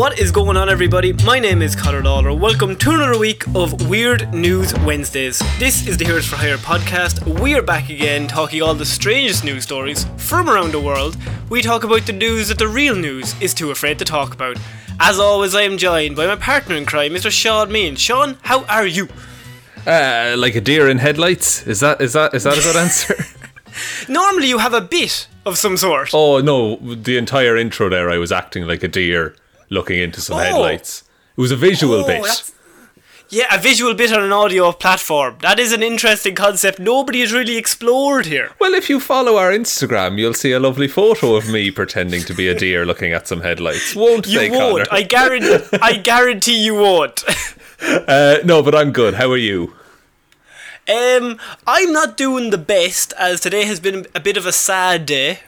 What is going on, everybody? My name is Conor Lawler. Welcome to another week of Weird News Wednesdays. This is the Heroes for Hire podcast. We are back again talking all the strangest news stories from around the world. We talk about the news that the real news is too afraid to talk about. As always, I am joined by my partner in crime, Mr. Shaun Meighan. Shaun, how are you? Uh, like a deer in headlights. Is that is that is that a good answer? Normally, you have a bit of some sort. oh no, the entire intro there, I was acting like a deer looking into some Oh. headlights. It was a visual Oh, bit. Yeah, a visual bit on an audio platform. That is an interesting concept nobody has really explored here. Well, if you follow our Instagram, you'll see a lovely photo of me pretending to be a deer looking at some headlights. Won't You they, won't. Connor? I guarantee. I guarantee you won't. Uh, no, but I'm good. How are you? Um, I'm not doing the best as today has been a bit of a sad day.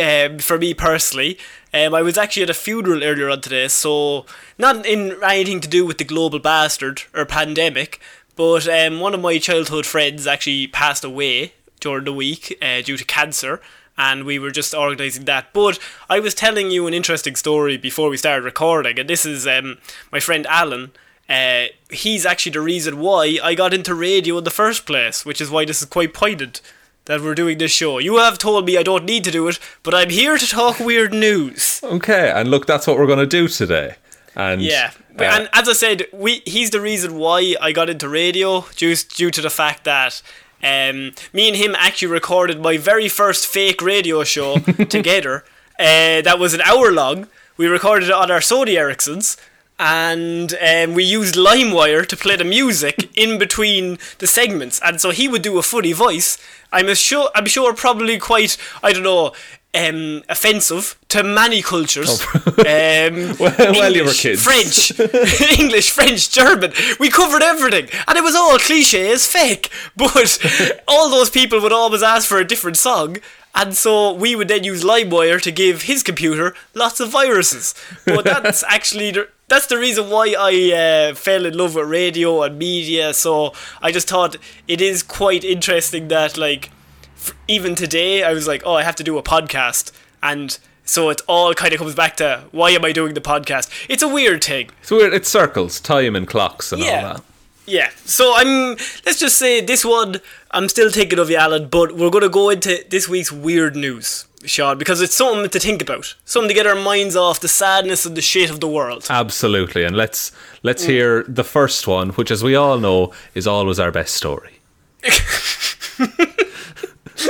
Um, for me personally, um, I was actually at a funeral earlier on today, so not in anything to do with the global bastard or pandemic, but um, one of my childhood friends actually passed away during the week uh, due to cancer, and we were just organising that. But I was telling you an interesting story before we started recording, and this is um, my friend Alan. Uh, he's actually the reason why I got into radio in the first place, which is why this is quite pointed that we're doing this show. You have told me I don't need to do it, but I'm here to talk weird news. Okay, and look, that's what we're going to do today. And Yeah, uh, and as I said, we he's the reason why I got into radio, due due to the fact that um, me and him actually recorded my very first fake radio show together. Uh, that was an hour long. We recorded it on our Sony Ericssons. And um, we used LimeWire to play the music in between the segments, and so he would do a funny voice. I'm sure, I'm sure, probably quite, I don't know, um, offensive to many cultures. um, Well- well, you were English, kids. French, English, French, German. We covered everything, and it was all cliches, fake. But all those people would always ask for a different song, and so we would then use LimeWire to give his computer lots of viruses. But that's actually the, that's the reason why I uh, fell in love with radio and media. So I just thought it is quite interesting that like f- even today I was like, oh, I have to do a podcast, and so it all kind of comes back to why am I doing the podcast? It's a weird thing. it's weird. It circles time and clocks and Yeah. all that. Yeah, so I'm. Let's just say this one. I'm still thinking of you, Alan, but we're going to go into this week's weird news, Shaun, because it's something to think about, something to get our minds off the sadness and the shit of the world. Absolutely, and let's Mm. let's hear the first one, which, as we all know, is always our best story.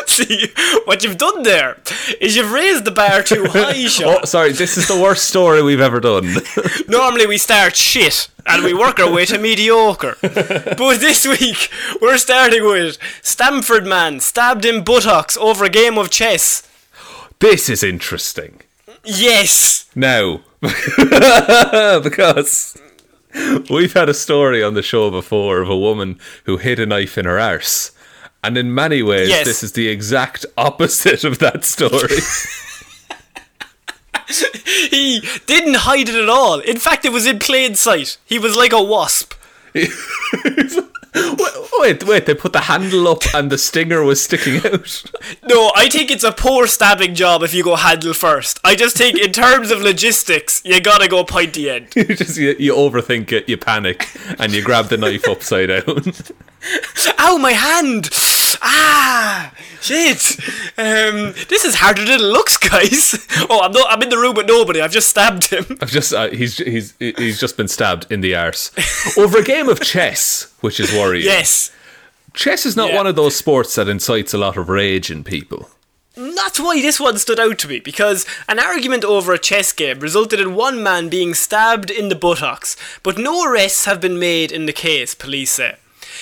See what you've done there is you've raised the bar too high, Shaun. Oh, sorry, this is the worst story we've ever done. Normally we start shit and we work our way to mediocre. But this week we're starting with Stamford man stabbed in buttocks over a game of chess. This is interesting. Yes. No. because we've had a story on the show before of a woman who hid a knife in her arse. And in many ways, Yes. this is the exact opposite of that story. He didn't hide it at all. In fact, it was in plain sight. He was like a wasp. wait, wait, they put the handle up and the stinger was sticking out. No, I think it's a poor stabbing job if you go handle first. I just think, in terms of logistics, you gotta go pointy end. you just you, you overthink it, you panic, and you grab the knife upside down. Ow, my hand! Ah, shit! Um, this is harder than it looks, guys. Oh, I'm not. I'm in the room with nobody. I've just stabbed him. I've just uh, he's he's he's just been stabbed in the arse over a game of chess, which is worrying. Yes. Chess is not Yeah. one of those sports that incites a lot of rage in people. That's why this one stood out to me, because an argument over a chess game resulted in one man being stabbed in the buttocks, but no arrests have been made in the case, police say.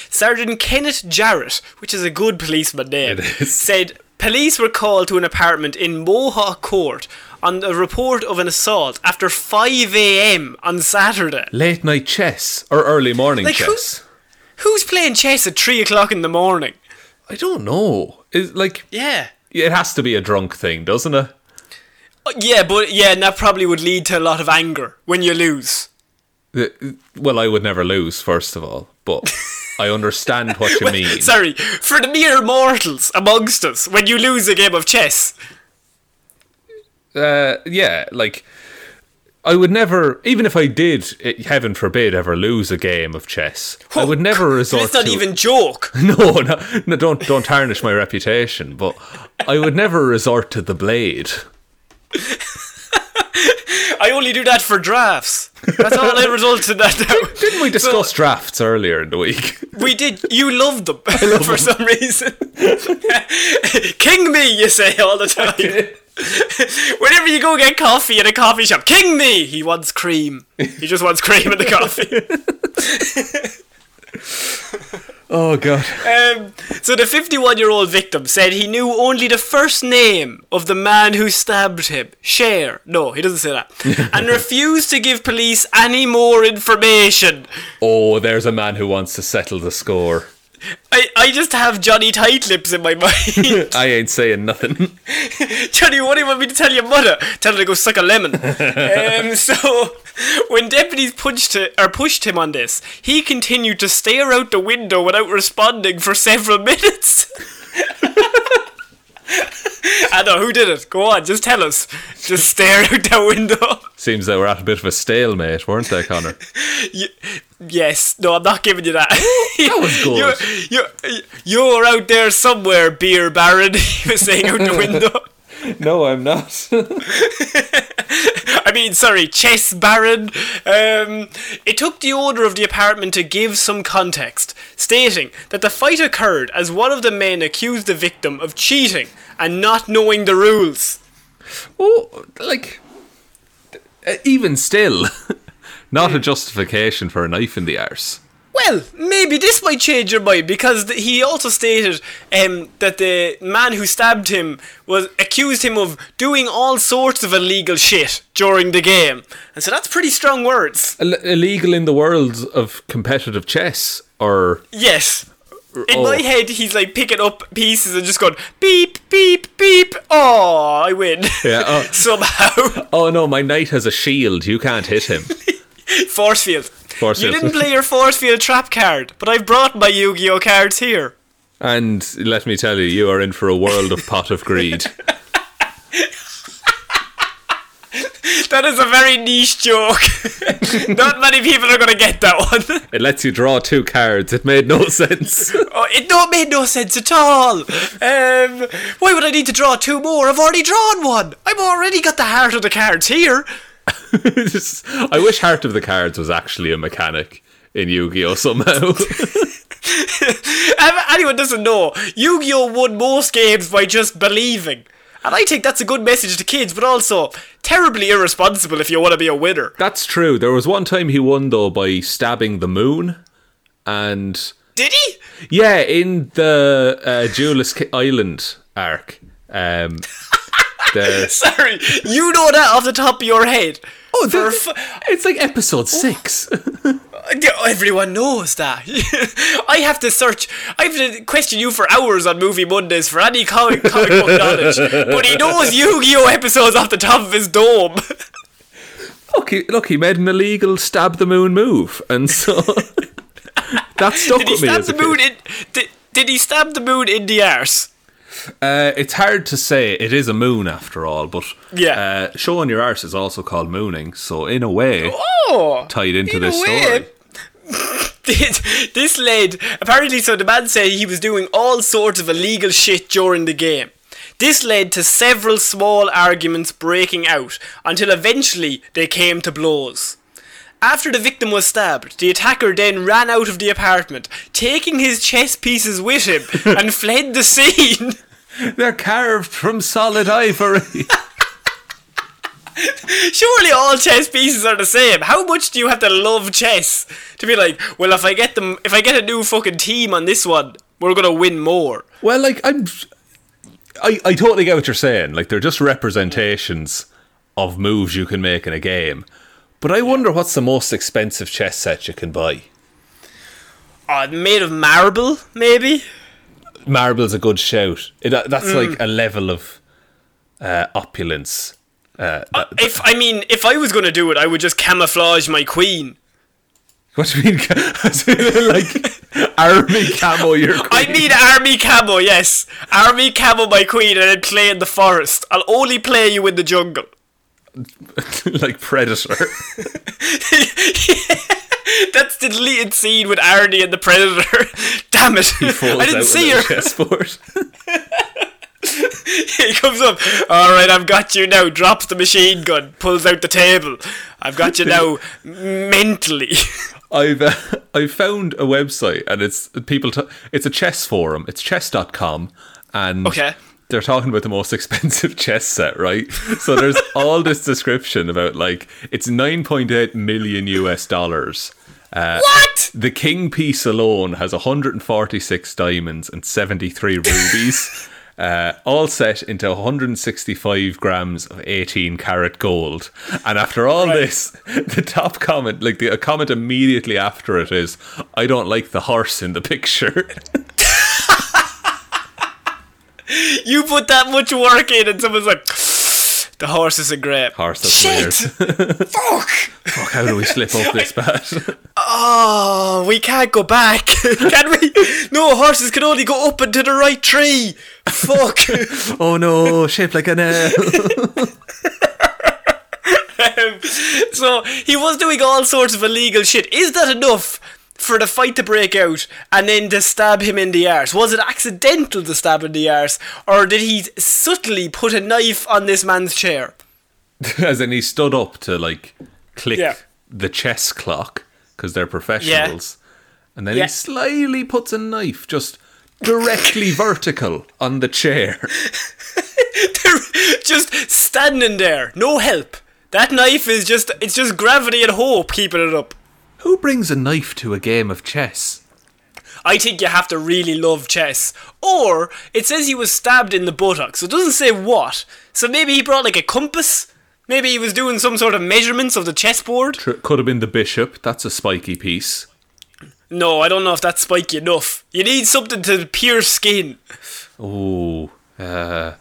Sergeant Kenneth Jarrett, which is a good policeman name, said police were called to an apartment in Mohawk Court on a report of an assault after 5am on Saturday. Late night chess or early morning Like, chess? Who's playing chess at 3 o'clock in the morning? I don't know. Is like Yeah. it has to be a drunk thing, doesn't it? Uh, Yeah, but yeah, and that probably would lead to a lot of anger when you lose. Well, I would never lose, first of all, but I understand what you mean. Sorry, for the mere mortals amongst us, when you lose a game of chess. uh, yeah, like I would never, even if I did, eh, heaven forbid, ever lose a game of chess, I would never resort It's not to. even joke. no, no, no, don't don't tarnish my reputation. But I would never resort to the blade. I only do that for drafts. That's all I result in that now. Didn't we discuss drafts earlier in the week? We did. You loved them for some reason. King me, you say all the time. Whenever you go get coffee in a coffee shop, King me. He wants cream. He just wants cream in the coffee. Oh god. Um, so the 51-year-old victim said he knew only the first name of the man who stabbed him. Cher. No, he doesn't say that. and refused to give police any more information. Oh, there's a man who wants to settle the score. I, I just have Johnny Tight Lips in my mind. I ain't saying nothing. Johnny, what do you want me to tell your mother? Tell her to go suck a lemon. um, so, when deputies punched it, or pushed him on this, he continued to stare out the window without responding for several minutes. I know who did it. Go on, just tell us. Just stare out that window. Seems that we're at a bit of a stalemate, weren't they, Connor? Y- yes, no, I'm not giving you that. That was good. You're, you're, you're out there somewhere, beer baron. He was saying out the window. no, I'm not. I mean, sorry, chess baron. Um, it took the owner of the apartment to give some context, stating that the fight occurred as one of the men accused the victim of cheating and not knowing the rules. oh, like, uh, even still, not a justification for a knife in the arse. Well, maybe this might change your mind because th- he also stated um, that the man who stabbed him was accused him of doing all sorts of illegal shit during the game, and so that's pretty strong words. Ill- illegal in the world of competitive chess, or Yes. In Oh. my head, he's like picking up pieces and just going beep, beep, beep. Oh, I win. Yeah, oh. Somehow. oh no, my knight has a shield. You can't hit him. Force field. Force you field. didn't play your force field trap card, but I've brought my Yu Gi Oh cards here. And let me tell you, you are in for a world of pot of greed. That is a very niche joke. Not many people are going to get that one. It lets you draw two cards. It made no sense. Oh, it no, made no sense at all. Um, why would I need to draw two more? I've already drawn one. I've already got the heart of the cards here. I wish Heart of the Cards was actually a mechanic in Yu-Gi-Oh somehow. If anyone doesn't know, Yu-Gi-Oh won most games by just believing. And I think that's a good message to kids, but also terribly irresponsible if you want to be a winner. That's true. There was one time he won though by stabbing the moon, and Did he? yeah, in the uh, Ki- Island arc. Um, the Sorry, you know that off the top of your head. oh, the, fu- it's like episode oh. six. Everyone knows that. I have to search. I have to question you for hours on Movie Mondays for any comic, comic book knowledge. But he knows Yu-Gi-Oh episodes off the top of his dome. look, he, look, he made an illegal stab the moon move, and so that stuck Did he with me. stab the kid. moon in? Did, did he stab the moon in the arse? Uh, it's hard to say. It is a moon after all, but Yeah. uh, showing your arse is also called mooning. So in a way, Oh, tied into in this story. this, this led apparently so the man said he was doing all sorts of illegal shit during the game this led to several small arguments breaking out until eventually they came to blows after the victim was stabbed, the attacker then ran out of the apartment, taking his chess pieces with him, and fled the scene. They're carved from solid ivory. Surely all chess pieces are the same. How much do you have to love chess to be like, well, if I get them, if I get a new fucking team on this one, we're gonna win more. well, like I'm, I I totally get what you're saying. Like they're just representations of moves you can make in a game. But I wonder what's the most expensive chess set you can buy. Oh, made of marble, maybe. Marble's a good shout. It, uh, that's like a level of uh, opulence. Uh, that- If I mean, if I was gonna do it, I would just camouflage my queen. what do you mean? Like army camo your I queen? mean army camo, yes, army camo my queen, and then play in the forest. I'll only play you in the jungle. like Predator. That's the deleted scene with Arnie and the Predator. Damn it! I didn't see her. chessboard. he comes up. All right, I've got you now. Drops the machine gun. Pulls out the table. I've got you now mentally. I've uh, I found a website and it's people. T- it's a chess forum. It's chess.com and Okay. They're talking about the most expensive chess set, right? So there's all this description about like it's 9.8 million US dollars. Uh, what? The king piece alone has 146 diamonds and 73 rubies. Uh, all set into 165 grams of 18 karat gold. And after all Right. this, the top comment, like the a comment immediately after it is, I don't like the horse in the picture. You put that much work in, and someone's like, "The horse isn't great." horse, that's Shit! weird. Fuck! Fuck, how do we slip up this bad? Oh, we can't go back, can we? No, horses can only go up and to the right tree. Fuck. oh no, shaped like an L. Um, so he was doing all sorts of illegal shit. Is that enough for the fight to break out and then to stab him in the arse? Was it accidental to stab in the arse, or did he subtly put a knife on this man's chair? As in, he stood up to like click Yeah. the chess clock because they're professionals, and then Yeah. he slyly puts a knife just directly vertical on the chair. They're just standing there, no help. That knife is just, it's just gravity and hope keeping it up. Who brings a knife to a game of chess? I think you have to really love chess. Or, it says he was stabbed in the buttocks. It doesn't say what. So maybe he brought like a compass? Maybe he was doing some sort of measurements of the chessboard? Could have been the bishop. That's a spiky piece. No, I don't know if that's spiky enough. You need something to pierce skin. Oh, uh,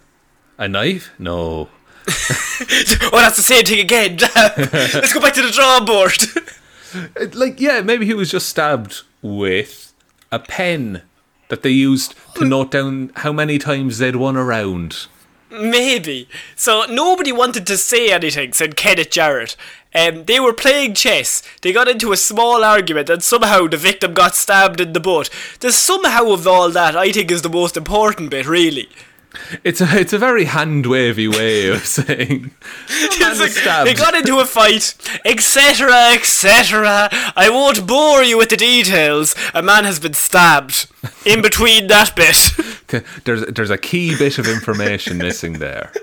a knife? No. oh, that's the same thing again. Let's go back to the drawing board. It- like, yeah, maybe he was just stabbed with a pen that they used to note down how many times they'd won a round. Maybe. So nobody wanted to say anything, said Kenneth Jarrett. Um, they were playing chess. They got into a small argument, and somehow the victim got stabbed in the butt. The somehow of all that, I think, is the most important bit, really. It's a it's a very hand wavy way of saying. It's like, they got into a fight, etc., etc. I won't bore you with the details. A man has been stabbed. In between that bit. There's there's a key bit of information missing there.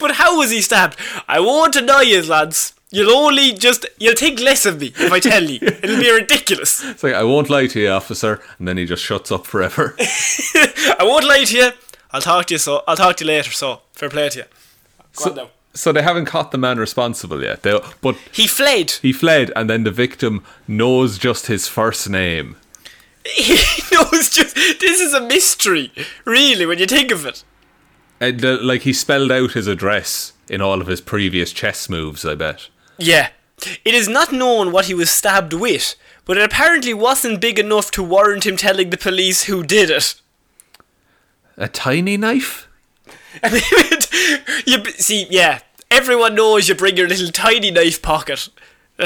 But how was he stabbed? I won't deny it, lads. You'll only just you'll think less of me if I tell you. It'll be ridiculous. It's like I won't lie to you, officer, and then he just shuts up forever. I won't lie to you. I'll talk to you so I'll talk to you later, so fair play to you. Go on now. so they haven't caught the man responsible yet. They, but He fled. he fled, and then the victim knows just his first name. He knows just this is a mystery, really, when you think of it. And uh, like he spelled out his address in all of his previous chess moves. I bet. Yeah. It is not known what he was stabbed with, but it apparently wasn't big enough to warrant him telling the police who did it. A tiny knife. you see, yeah, everyone knows you bring your little tiny knife pocket.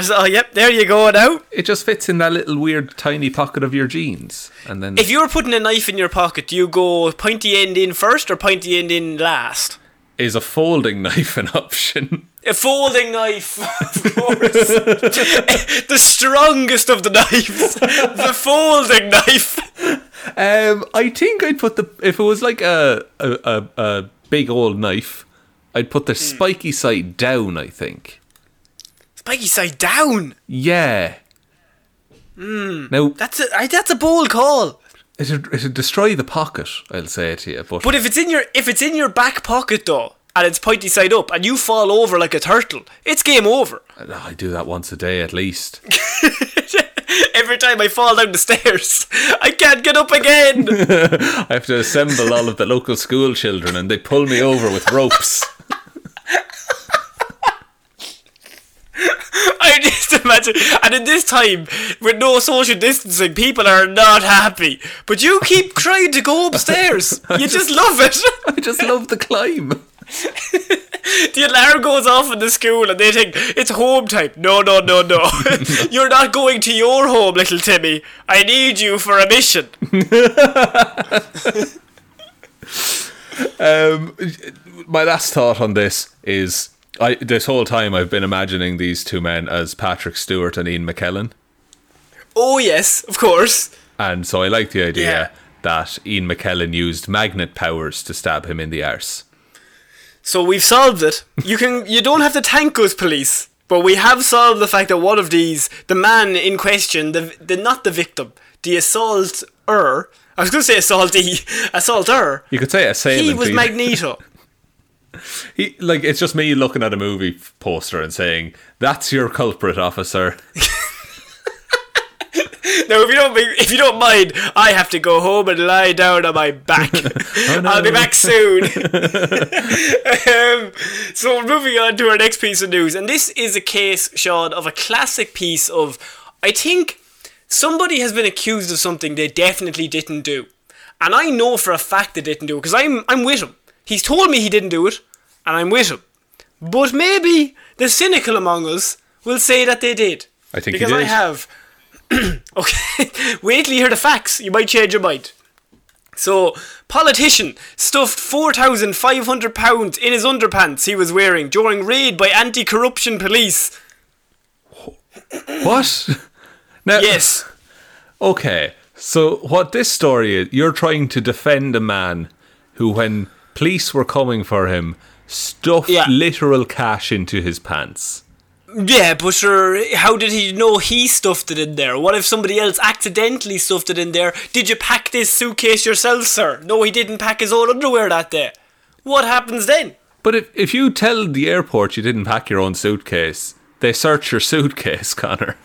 So, yep, there you go now. It just fits in that little weird tiny pocket of your jeans, and then If you're putting a knife in your pocket, do you go pointy end in first or pointy end in last? is a folding knife an option? A folding knife, of course. the strongest of the knives. the folding knife. Um, I think I'd put the if it was like a a, a, a big old knife, I'd put the spiky side down. I think. Spiky side down. Yeah. Now That's a I, that's a bold call. it'd, it'd destroy the pocket. I'll say it to you, but, But if it's in your if it's in your back pocket though, and it's pointy side up, and you fall over like a turtle, it's game over. Uh, I do that once a day at least. Every time I fall down the stairs, I can't get up again. I have to assemble all of the local school children, and they pull me over with ropes. I just imagine, and in this time with no social distancing, people are not happy. But you keep trying to go upstairs. You just love it. I just love the climb. The alarm goes off in the school and they think it's home time. No, no, no, no. You're not going to your home, little Timmy. I need you for a mission. Um, my last thought on this is I this whole time I've been imagining these two men as Patrick Stewart and Ian McKellen. Oh, yes, of course. And so I like the idea Yeah. that Ian McKellen used magnet powers to stab him in the arse. So we've solved it. You can you don't have to thank us, police. But we have solved the fact that one of these, the man in question, the, the not the victim, the assaulter, I was going to say assaultee, assaulter, You could say assailant. he was. Magneto. He, like it's just me looking at a movie poster and saying, "That's your culprit, officer." Now, if you don't, if you don't mind, I have to go home and lie down on my back. I'll be back soon. um, so, moving on to our next piece of news, and this is a case, Shaun, of a classic piece of, I think, somebody has been accused of something they definitely didn't do, and I know for a fact they didn't do it because I'm I'm with him. He's told me he didn't do it, and I'm with him. But maybe the cynical among us will say that they did. I think he because I have. okay, wait till you hear the facts. You might change your mind. So, politician stuffed four thousand five hundred pounds in his underpants he was wearing during raid by anti-corruption police. what? Now, Yes, Okay, so what this story is, you're trying to defend a man who, when police were coming for him, stuffed Yeah. literal cash into his pants. Yeah, but sure, how did he know he stuffed it in there? What if somebody else accidentally stuffed it in there? Did you pack this suitcase yourself, sir? No, he didn't pack his own underwear that day. What happens then? But if, if you tell the airport you didn't pack your own suitcase, they search your suitcase, Connor.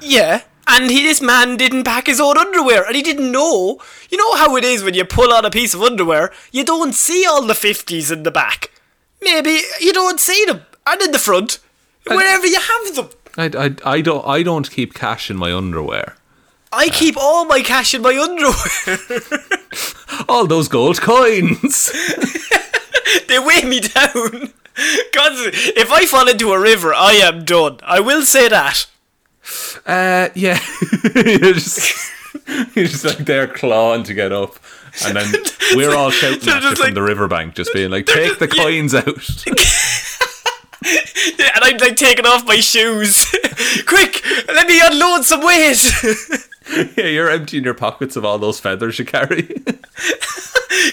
Yeah. And he, this man didn't pack his own underwear, and he didn't know. You know how it is when you pull out a piece of underwear, you don't see all the 50s in the back. Maybe you don't see them, and in the front, wherever you have them. I, I, I, don't, I don't keep cash in my underwear. I keep all my cash in my underwear. All those gold coins! they weigh me down. God, if I fall into a river, I am done. I will say that. Uh, yeah. you're, just, you're just like there clawing to get up. And then we're all shouting at you just from like- the riverbank, just being like, take the yeah. coins out. And I'm like taking off my shoes. Quick, let me unload some weight. yeah, you're emptying your pockets of all those feathers you carry.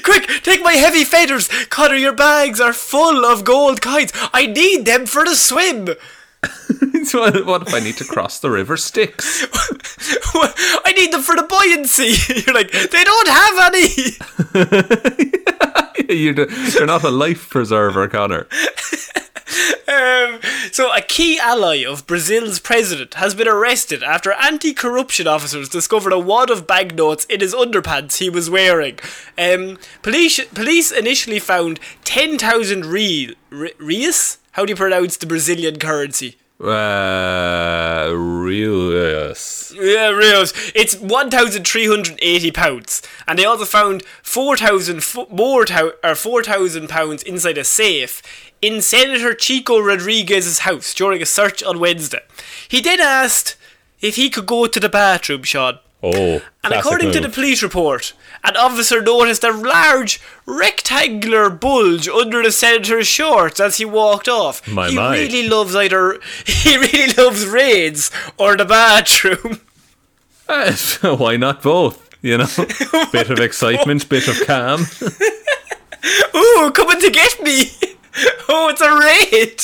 Quick, take my heavy feathers. Connor, your bags are full of gold coins. I need them for the swim. so what if I need to cross the river Styx? I need them for the buoyancy. You're like, they don't have any. you're, you're not a life preserver, Connor. Um, so, a key ally of Brazil's president has been arrested after anti corruption officers discovered a wad of banknotes in his underpants he was wearing. Um, police, police initially found 10,000 real, re- reais? How do you pronounce the Brazilian currency? Uh, Rios. Yeah, reals. It's one thousand three hundred eighty pounds, and they also found four thousand fo- more thou- or four thousand pounds inside a safe in Senator Chico Rodrigues's house during a search on Wednesday. He then asked if he could go to the bathroom, Shaun. Oh, And according to the police report, an officer noticed a large rectangular bulge under the senator's shorts as he walked off. My, he my. really loves either he really loves raids or the bathroom. Uh, why not both? You know, bit of excitement, bit of calm. Ooh, coming to get me! Oh, it's a raid!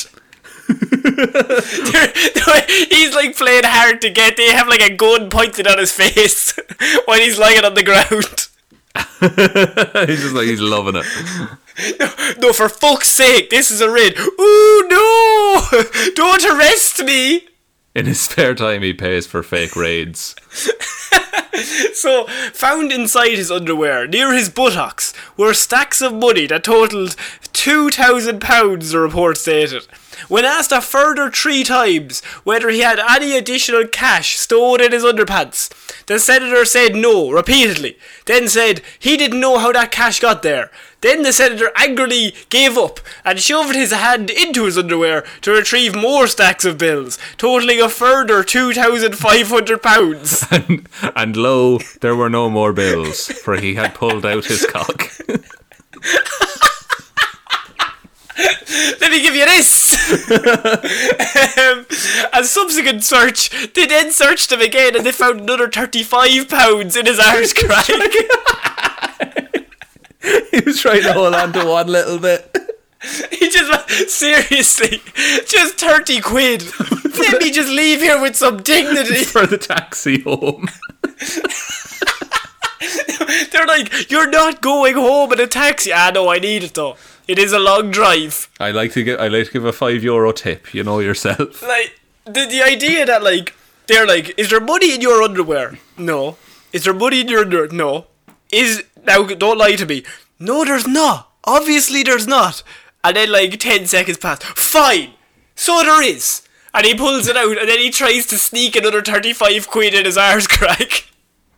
He's like playing hard to get. They have like a gun pointed on his face while he's lying on the ground. he's just like he's loving it. No, no, for fuck's sake, this is a raid. Ooh, no! Don't arrest me! In his spare time, he pays for fake raids. So, found inside his underwear, near his buttocks, were stacks of money that totalled £2,000, the report stated. When asked a further three times whether he had any additional cash stored in his underpants, The senator said no repeatedly. Then said he didn't know how that cash got there. Then the senator angrily gave up and shoved his hand into his underwear to retrieve more stacks of bills, totaling a further two thousand five hundred pounds. and, and lo, there were no more bills, for he had pulled out his cock. Let me give you this. um, a subsequent search, they then searched him again and they found another thirty-five pounds in his arse crack. he was trying to hold on to one little bit. He just seriously, just 30 quid. Let me just leave here with some dignity. for the taxi home. They're like, you're not going home in a taxi. Ah, no, I need it though. It is a long drive. I like to give I like to give a five euro tip. You know yourself. Like, the, the idea that, like, they're like, is there money in your underwear? No. Is there money in your underwear? No. Is, now, don't lie to me. No, there's not. Obviously, there's not. And then, like, 10 seconds pass. Fine. So there is. And he pulls it out, and then he tries to sneak another 35 quid in his arse crack.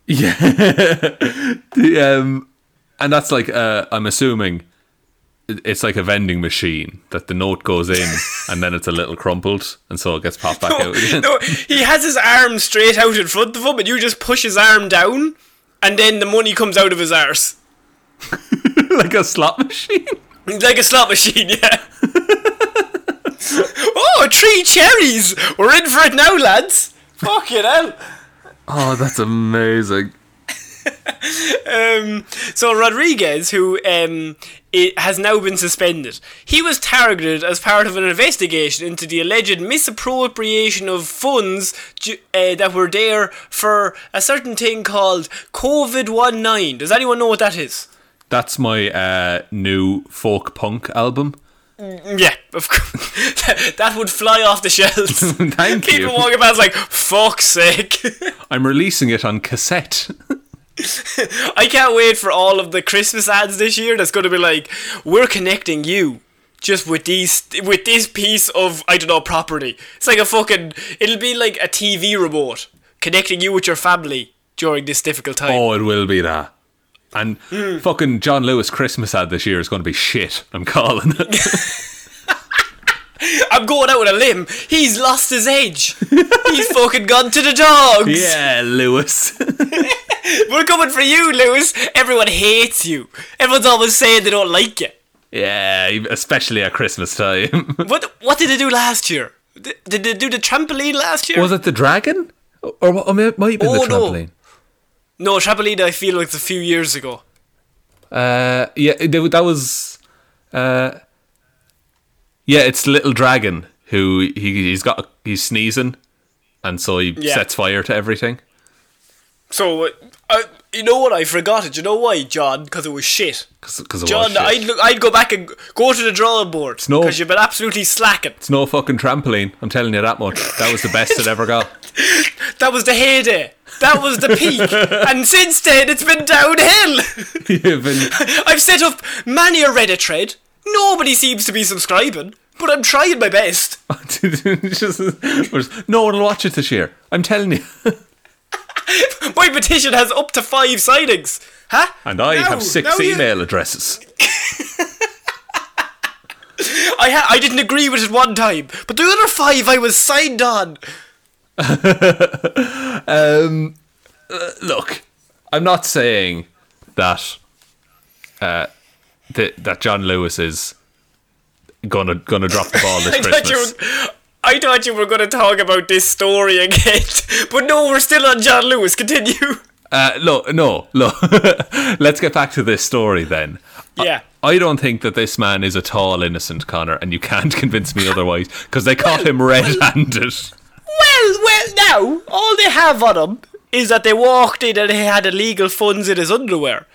Yeah. the, um, and that's like uh, I'm assuming it's like a vending machine that the note goes in and then it's a little crumpled and so it gets popped back out again. no, he has his arm straight out in front of him, and you just push his arm down, and then the money comes out of his arse. like a slot machine. Like a slot machine, yeah. oh, three cherries! We're in for it now, lads! Fuck Fucking hell. Oh, that's amazing. Um, so Rodrigues, who um, i has now been suspended, he was targeted as part of an investigation into the alleged misappropriation of funds uh, that were there for a certain thing called COVID 19. Does anyone know what that is? That's my uh, new folk punk album. Yeah, of course. that would fly off the shelves. Thank People you. walking past like, fuck's sake. I'm releasing it on cassette. I can't wait for all of the Christmas ads this year. That's going to be like, we're connecting you just with these with this piece of I don't know property. It's like a fucking. It'll be like a TV remote connecting you with your family during this difficult time. Oh, it will be that. And hmm. fucking John Lewis Christmas ad this year is going to be shit. I'm calling it. I'm going out on a limb. He's lost his edge. He's fucking gone to the dogs. yeah, Lewis. We're coming for you, Lewis. Everyone hates you. Everyone's always saying they don't like you. yeah, especially at Christmas time. What what did they do last year? Did, did they do the trampoline last year? Was it the dragon? Or what? It might have been Oh, the no. trampoline. No, trampoline. I feel like it's a few years ago. Uh, yeah, that was. Uh, yeah, it's the little dragon who he he's got he's sneezing, and so he Yeah. sets fire to everything. So, you know what? I forgot it. You know why, John? Because it was shit. Because John, I'd look, I'd go back and go to the drawing board no- because you've been absolutely slacking. it's no fucking trampoline. I'm telling you that much. That was the best it ever got. That was the heyday. That was the peak, and since then it's been downhill. You've been- I've set up many a Reddit thread. Nobody seems to be subscribing, but I'm trying my best. No one will watch it this year. I'm telling you. My petition has up to five signings. Huh? And I Now- have six you- email addresses. I ha- I didn't agree with it one time, but the other five I was signed on. Um, Look, I'm not saying that uh, that that John Lewis is gonna gonna drop the ball this Christmas. were, I thought you were going to talk about this story again, but no, we're still on John Lewis. Continue. Uh, no, no, no. Let's get back to this story then. Yeah. I don't think that this man is at all innocent, Connor, and you can't convince me otherwise because they caught him red-handed. Well, well, now all they have on him is that they walked in and he had illegal funds in his underwear.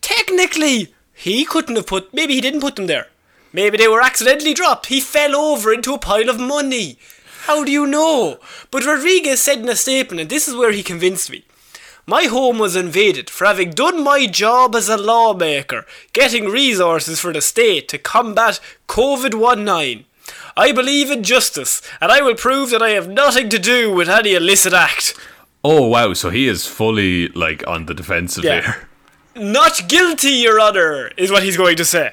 Technically, he couldn't have put. Maybe he didn't put them there. Maybe they were accidentally dropped. He fell over into a pile of money. How do you know? But Rodrigues said in a statement, and this is where he convinced me. My home was invaded for having done my job as a lawmaker, getting resources for the state to combat COVID 19. I believe in justice, and I will prove that I have nothing to do with any illicit act. Oh wow, so he is fully like on the defensive Yeah. here. Not guilty, Your Honor, is what he's going to say.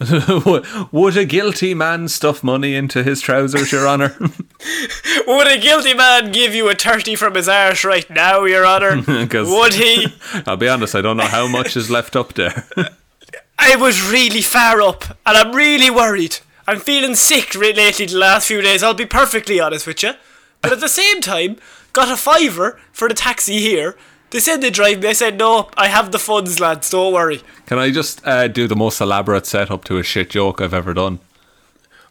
Would a guilty man stuff money into his trousers, Your Honour? Would a guilty man give you a 30 from his arse right now, Your Honor? 'Cause- Would he? I'll be honest, I don't know how much is left up there. I was really far up, and I'm really worried. I'm feeling sick lately the last few days, I'll be perfectly honest with you. But at the same time, got a fiver for the taxi here. They said they'd drive me. I said, no, I have the funds, lads, don't worry. Can I just uh, do the most elaborate setup to a shit joke I've ever done?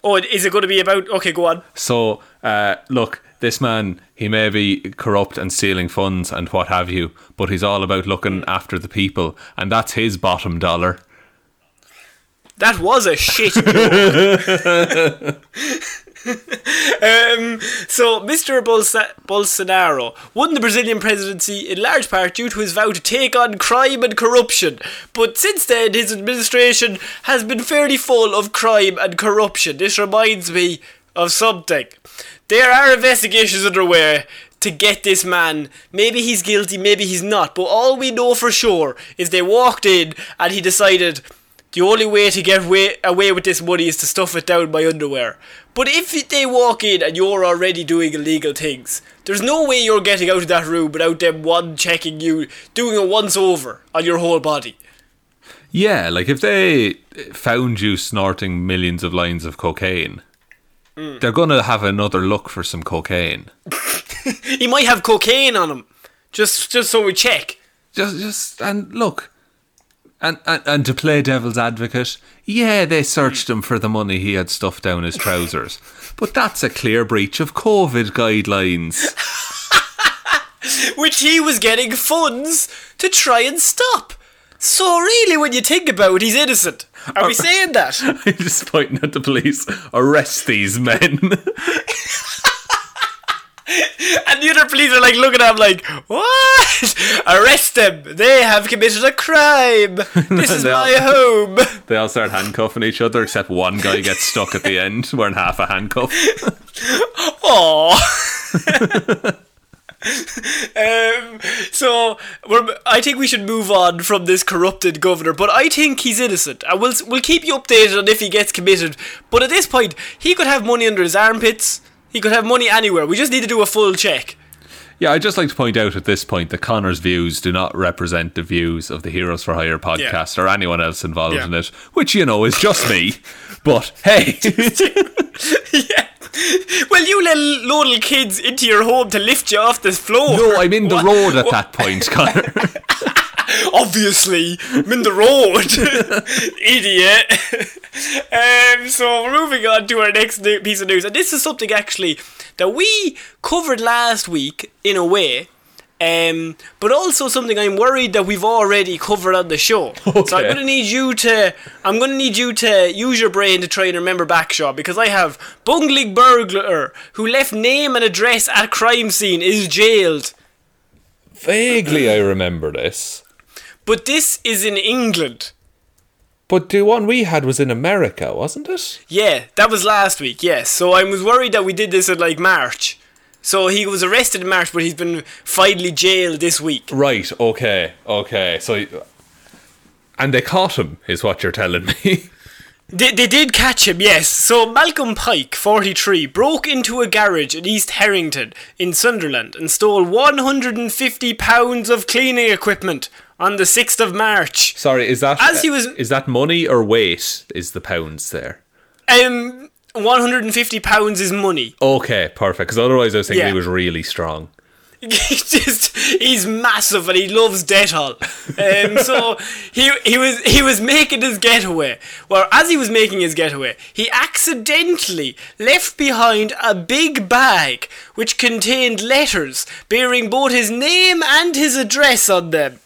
Oh, is it going to be about. Okay, go on. So, uh, look, this man, he may be corrupt and stealing funds and what have you, but he's all about looking after the people, and that's his bottom dollar. That was a shit joke. um, so, Mr. Bolsa- Bolsonaro won the Brazilian presidency in large part due to his vow to take on crime and corruption. But since then, his administration has been fairly full of crime and corruption. This reminds me of something. There are investigations underway to get this man. Maybe he's guilty, maybe he's not. But all we know for sure is they walked in and he decided the only way to get way, away with this money is to stuff it down my underwear. But if they walk in and you're already doing illegal things, there's no way you're getting out of that room without them one checking you, doing a once over on your whole body. Yeah, like if they found you snorting millions of lines of cocaine, hmm. they're gonna have another look for some cocaine. He might have cocaine on him, just just so we check. Just, just, and look, and, and and to play devil's advocate, yeah, they searched him for the money he had stuffed down his trousers, but that's a clear breach of COVID guidelines. which he was getting funds to try and stop. So really, when you think about it, he's innocent. Are we uh, saying that? I'm just pointing at the police. Arrest these men. And the other police are like looking at him like, what? Arrest them. They have committed a crime. This is They all- my home. they all start handcuffing each other, except one guy gets stuck at the end, wearing half a handcuff. Aww. um, so we're, I think we should move on from this corrupted governor, but I think he's innocent, and we'll we'll keep you updated on if he gets committed. But at this point, he could have money under his armpits. He could have money anywhere. We just need to do a full check. Yeah, I'd just like to point out at this point that Connor's views do not represent the views of the Heroes for Hire podcast or anyone else involved Yeah. in it, which, you know, is just me. But hey, yeah. Well, you let little kids into your home to lift you off the floor. no, I'm in the What- road at what- that point, Connor. Obviously, I'm in the road, idiot. Um, so we're moving on to our next new piece of news, and this is something actually that we covered last week in a way. Um, but also something I'm worried that we've already covered on the show. So I'm gonna need you to I'm gonna need you to use your brain to try and remember back, Shaw, because I have bungling burglar who left name and address at crime scene is jailed. Vaguely, I remember this. But this is in England. But the one we had was in America, wasn't it? Yeah, that was last week, yes. So I was worried that we did this in like March. So he was arrested in March, but he's been finally jailed this week. Right, okay, okay. So. And they caught him, is what you're telling me. They, they did catch him, yes. So Malcolm Pike, 43, broke into a garage in East Herrington in Sunderland and stole 150 pounds of cleaning equipment on the 6th of March. Sorry, is that As he was- is that money or weight? Is the pounds there? Um, 150 pounds is money. Okay, perfect. Because otherwise, I was thinking Yeah. he was really strong. he's just he's massive and he loves Dettol. Um, so he he was he was making his getaway. Well, as he was making his getaway, he accidentally left behind a big bag which contained letters bearing both his name and his address on them.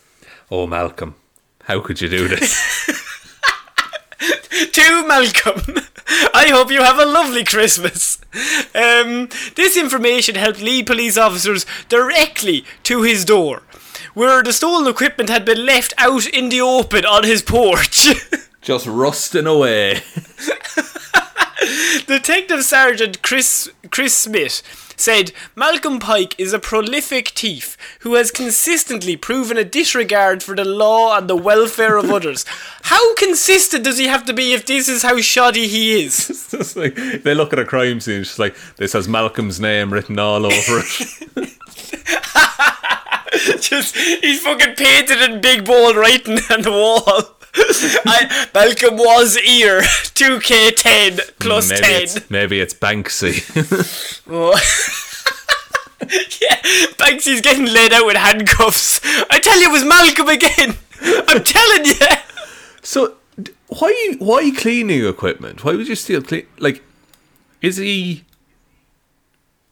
Oh, Malcolm, how could you do this? to Malcolm. I hope you have a lovely Christmas. Um, this information helped lead police officers directly to his door, where the stolen equipment had been left out in the open on his porch. Just rusting away. Detective Sergeant Chris Chris Smith said Malcolm Pike is a prolific thief who has consistently proven a disregard for the law and the welfare of others. How consistent does he have to be if this is how shoddy he is? Like they look at a crime scene, it's just like this has Malcolm's name written all over it. Just he's fucking painted in big bold writing on the wall. I, Malcolm was ear 2k10 plus maybe 10. it's maybe it's Banksy. Oh. yeah, Banksy's getting laid out with handcuffs. I tell you, it was Malcolm again. I'm telling you. so why why cleaning equipment? Why would you steal clean? Like, is he?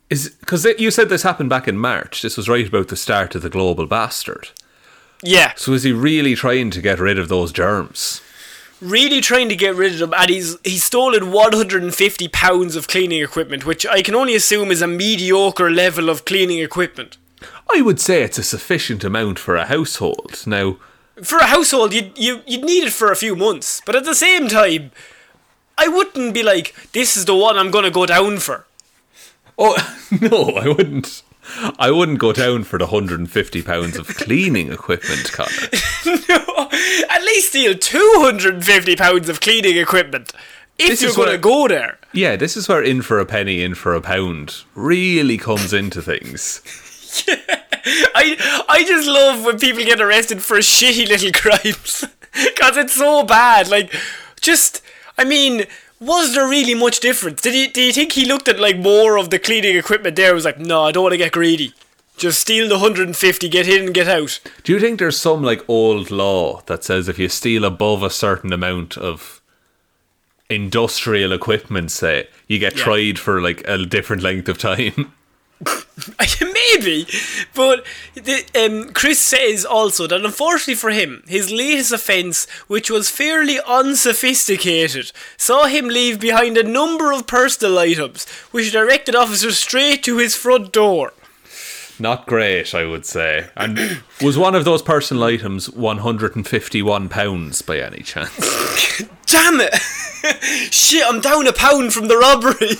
Is because you said this happened back in March. This was right about the start of the global bastard. Yeah, So is he really trying to get rid of those germs? really trying to get rid of them, and he's he's stolen 150 pounds of cleaning equipment, which I can only assume is a mediocre level of cleaning equipment. I would say it's a sufficient amount for a household. Now, For a household, you'd, you, you'd need it for a few months, but at the same time, I wouldn't be like, this is the one I'm going to go down for. oh no, I wouldn't. I wouldn't go down for the 150 pounds of cleaning equipment, Connor. no, at least steal 250 pounds of cleaning equipment if This you're going to go there. Yeah, this is where in for a penny, in for a pound really comes into things. I I just love when people get arrested for shitty little crimes because it's so bad. Like, just I mean, was there really much difference? Did you do you think he looked at like more of the cleaning equipment there? and Was like, no, I don't want to get greedy. Just steal the 150, get in and get out. Do you think there's some like old law that says if you steal above a certain amount of industrial equipment, say, you get Yeah. tried for like a different length of time? Maybe, but the, um, Chris says also that unfortunately for him, his latest offence, which was fairly unsophisticated, saw him leave behind a number of personal items, which directed officers straight to his front door. Not great, I would say. And was one of those personal items 151 pounds by any chance? Damn it! Shit, I'm down a pound from the robbery.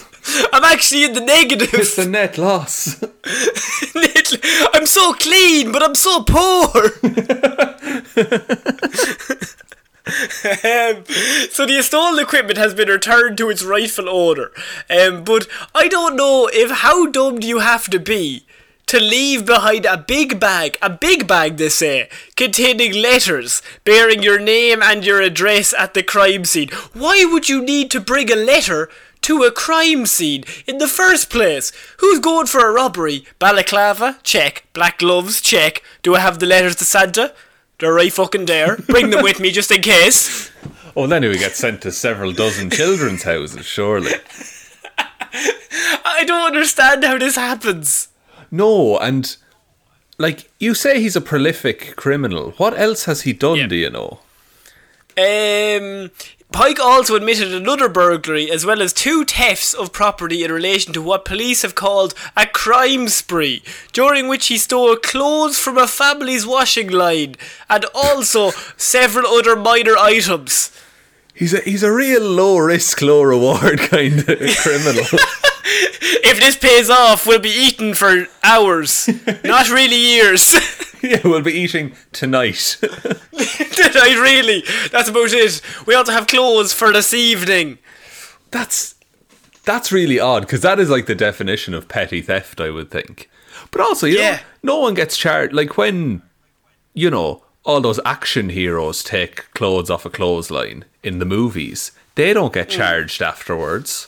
I'm actually in the negative. It's the net loss. I'm so clean, but I'm so poor. um, so the stolen equipment has been returned to its rightful owner. Um, but I don't know if how dumb do you have to be to leave behind a big bag, a big bag they say, containing letters bearing your name and your address at the crime scene. Why would you need to bring a letter to a crime scene in the first place? Who's going for a robbery? Balaclava? Check. Black gloves? Check. Do I have the letters to Santa? They're right fucking there. Bring them with me just in case. Oh, then he would get sent to several dozen children's houses, surely. I don't understand how this happens. No, and like you say, he's a prolific criminal. What else has he done? Yeah. Do you know? Um, Pike also admitted another burglary as well as two thefts of property in relation to what police have called a crime spree, during which he stole clothes from a family's washing line and also several other minor items. He's a he's a real low risk, low reward kind of criminal. If this pays off, we'll be eating for hours, not really years. yeah, we'll be eating tonight. Did I really? That's about it. We ought to have clothes for this evening. that's that's really odd because that is like the definition of petty theft, I would think. But also, you Yeah. know, no one gets charged. Like when you know all those action heroes take clothes off a clothesline in the movies, they don't get mm. charged afterwards.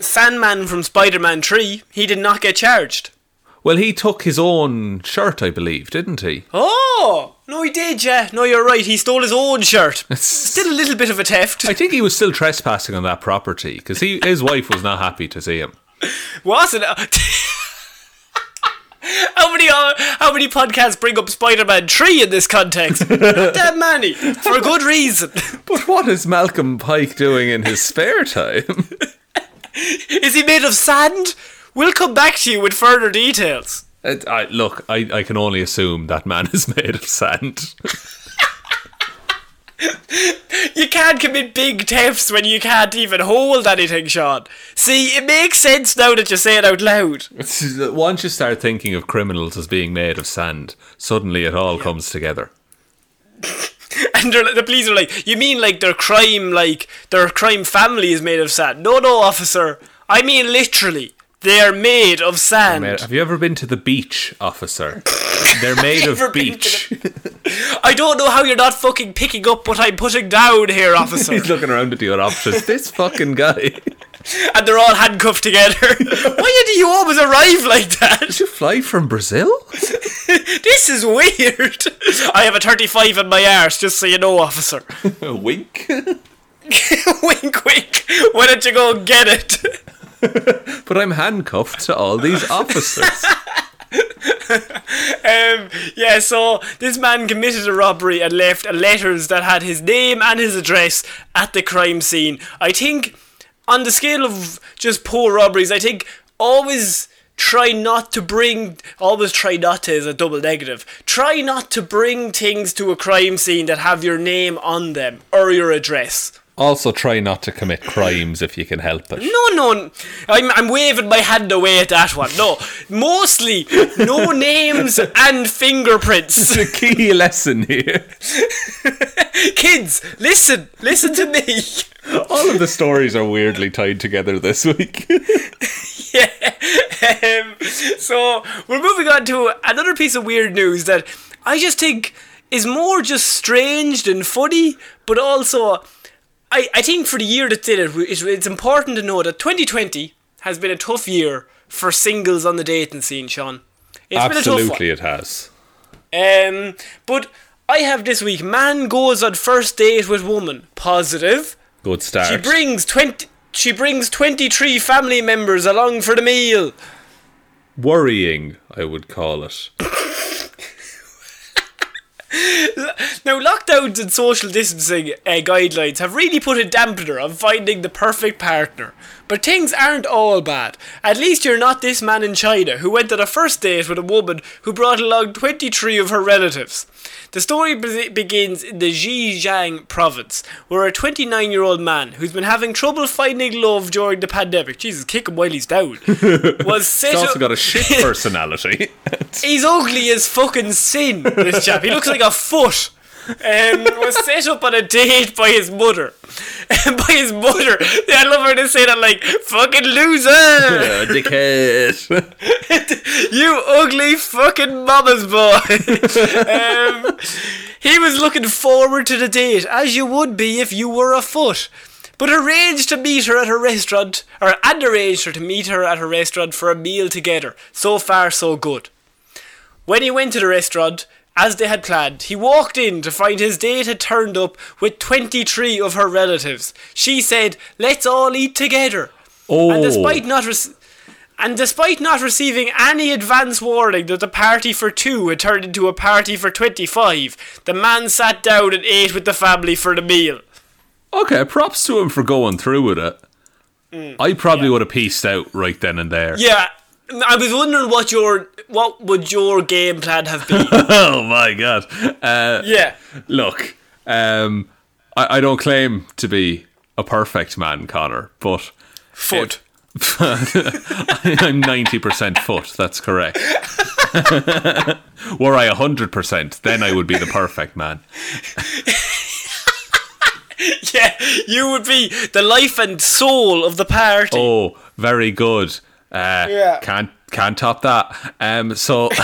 Sandman from Spider Man 3, he did not get charged. Well, he took his own shirt, I believe, didn't he? Oh! No, he did, yeah. No, you're right. He stole his own shirt. Still a little bit of a theft. I think he was still trespassing on that property because he his wife was not happy to see him. Wasn't it? How many uh, how many podcasts bring up Spider-Man 3 in this context? Not that many. For a good reason. But what is Malcolm Pike doing in his spare time? Is he made of sand? We'll come back to you with further details. It- I, look, I, I can only assume that man is made of sand. You can't commit big thefts when you can't even hold anything, Shaun. See, it makes sense now that you say it out loud. Once you start thinking of criminals as being made of sand, suddenly it all comes together. And the police are like, you mean like their crime, like their crime family is made of sand? No, no, officer. I mean literally. They are made of sand. Mate, Have you ever been to the beach, officer? They're made of beach. I don't know how you're not fucking picking up what I'm putting down here, officer. He's looking around at the other officers. This fucking guy. and they're all handcuffed together. Why do you always arrive like that? Did you fly from Brazil? This is weird. I have a 35 in my arse, just so you know, officer. Wink. wink, wink. Why don't you go get it? But I'm handcuffed to all these officers. Um, yeah, so this man committed a robbery and left letters that had his name and his address at the crime scene. I think, on the scale of just poor robberies, I think always try not to bring. Always try not to is a double negative. Try not to bring things to a crime scene that have your name on them or your address. Also, try not to commit crimes if you can help it. No, no, I'm, I'm waving my hand away at that one. No, mostly no names and fingerprints. The key lesson here. Kids, listen, listen to me. All of the stories are weirdly tied together this week. yeah. Um, so we're moving on to another piece of weird news that I just think is more just strange than funny, but also I, I think for the year that did it, it's, it's important to know that 2020 has been a tough year for singles on the dating scene, Shaun. It's been a tough. Absolutely, it has. Um, but I have this week man goes on first date with woman. Positive. Good start. She brings 20 she brings 23 family members along for the meal. Worrying, I would call it. Now, lockdowns and social distancing uh, guidelines have really put a dampener on finding the perfect partner. But things aren't all bad. At least you're not this man in China who went on a first date with a woman who brought along 23 of her relatives. The story be- begins in the Zhejiang province, where a 29 year old man who's been having trouble finding love during the pandemic, Jesus, kick him while he's down, was set He's also up- got a shit personality. He's ugly as fucking sin, this chap. He looks like a foot. Um, was set up on a date by his mother. by his mother. I love her to say that, like, fucking loser! Uh, dickhead. you ugly fucking mama's boy! um, he was looking forward to the date, as you would be if you were a foot. But arranged to meet her at her restaurant, or and arranged her to meet her at her restaurant for a meal together. So far, so good. When he went to the restaurant, as they had planned, he walked in to find his date had turned up with 23 of her relatives. She said, Let's all eat together. Oh, And despite not and despite not receiving any advance warning that the party for two had turned into a party for 25, the man sat down and ate with the family for the meal. okay. Props to him for going through with it. Mm, I probably would have pieced out right then and there. Yeah, I was wondering what your what would your game plan have been? oh my god. Uh, yeah. Look, um, I, I don't claim to be a perfect man, Connor, but Foot. I'm 90% foot, that's correct. Were I 100%, then I would be the perfect man. Yeah, you would be the life and soul of the party. Oh, very good. Uh, Yeah. Can't can't top that. Um, so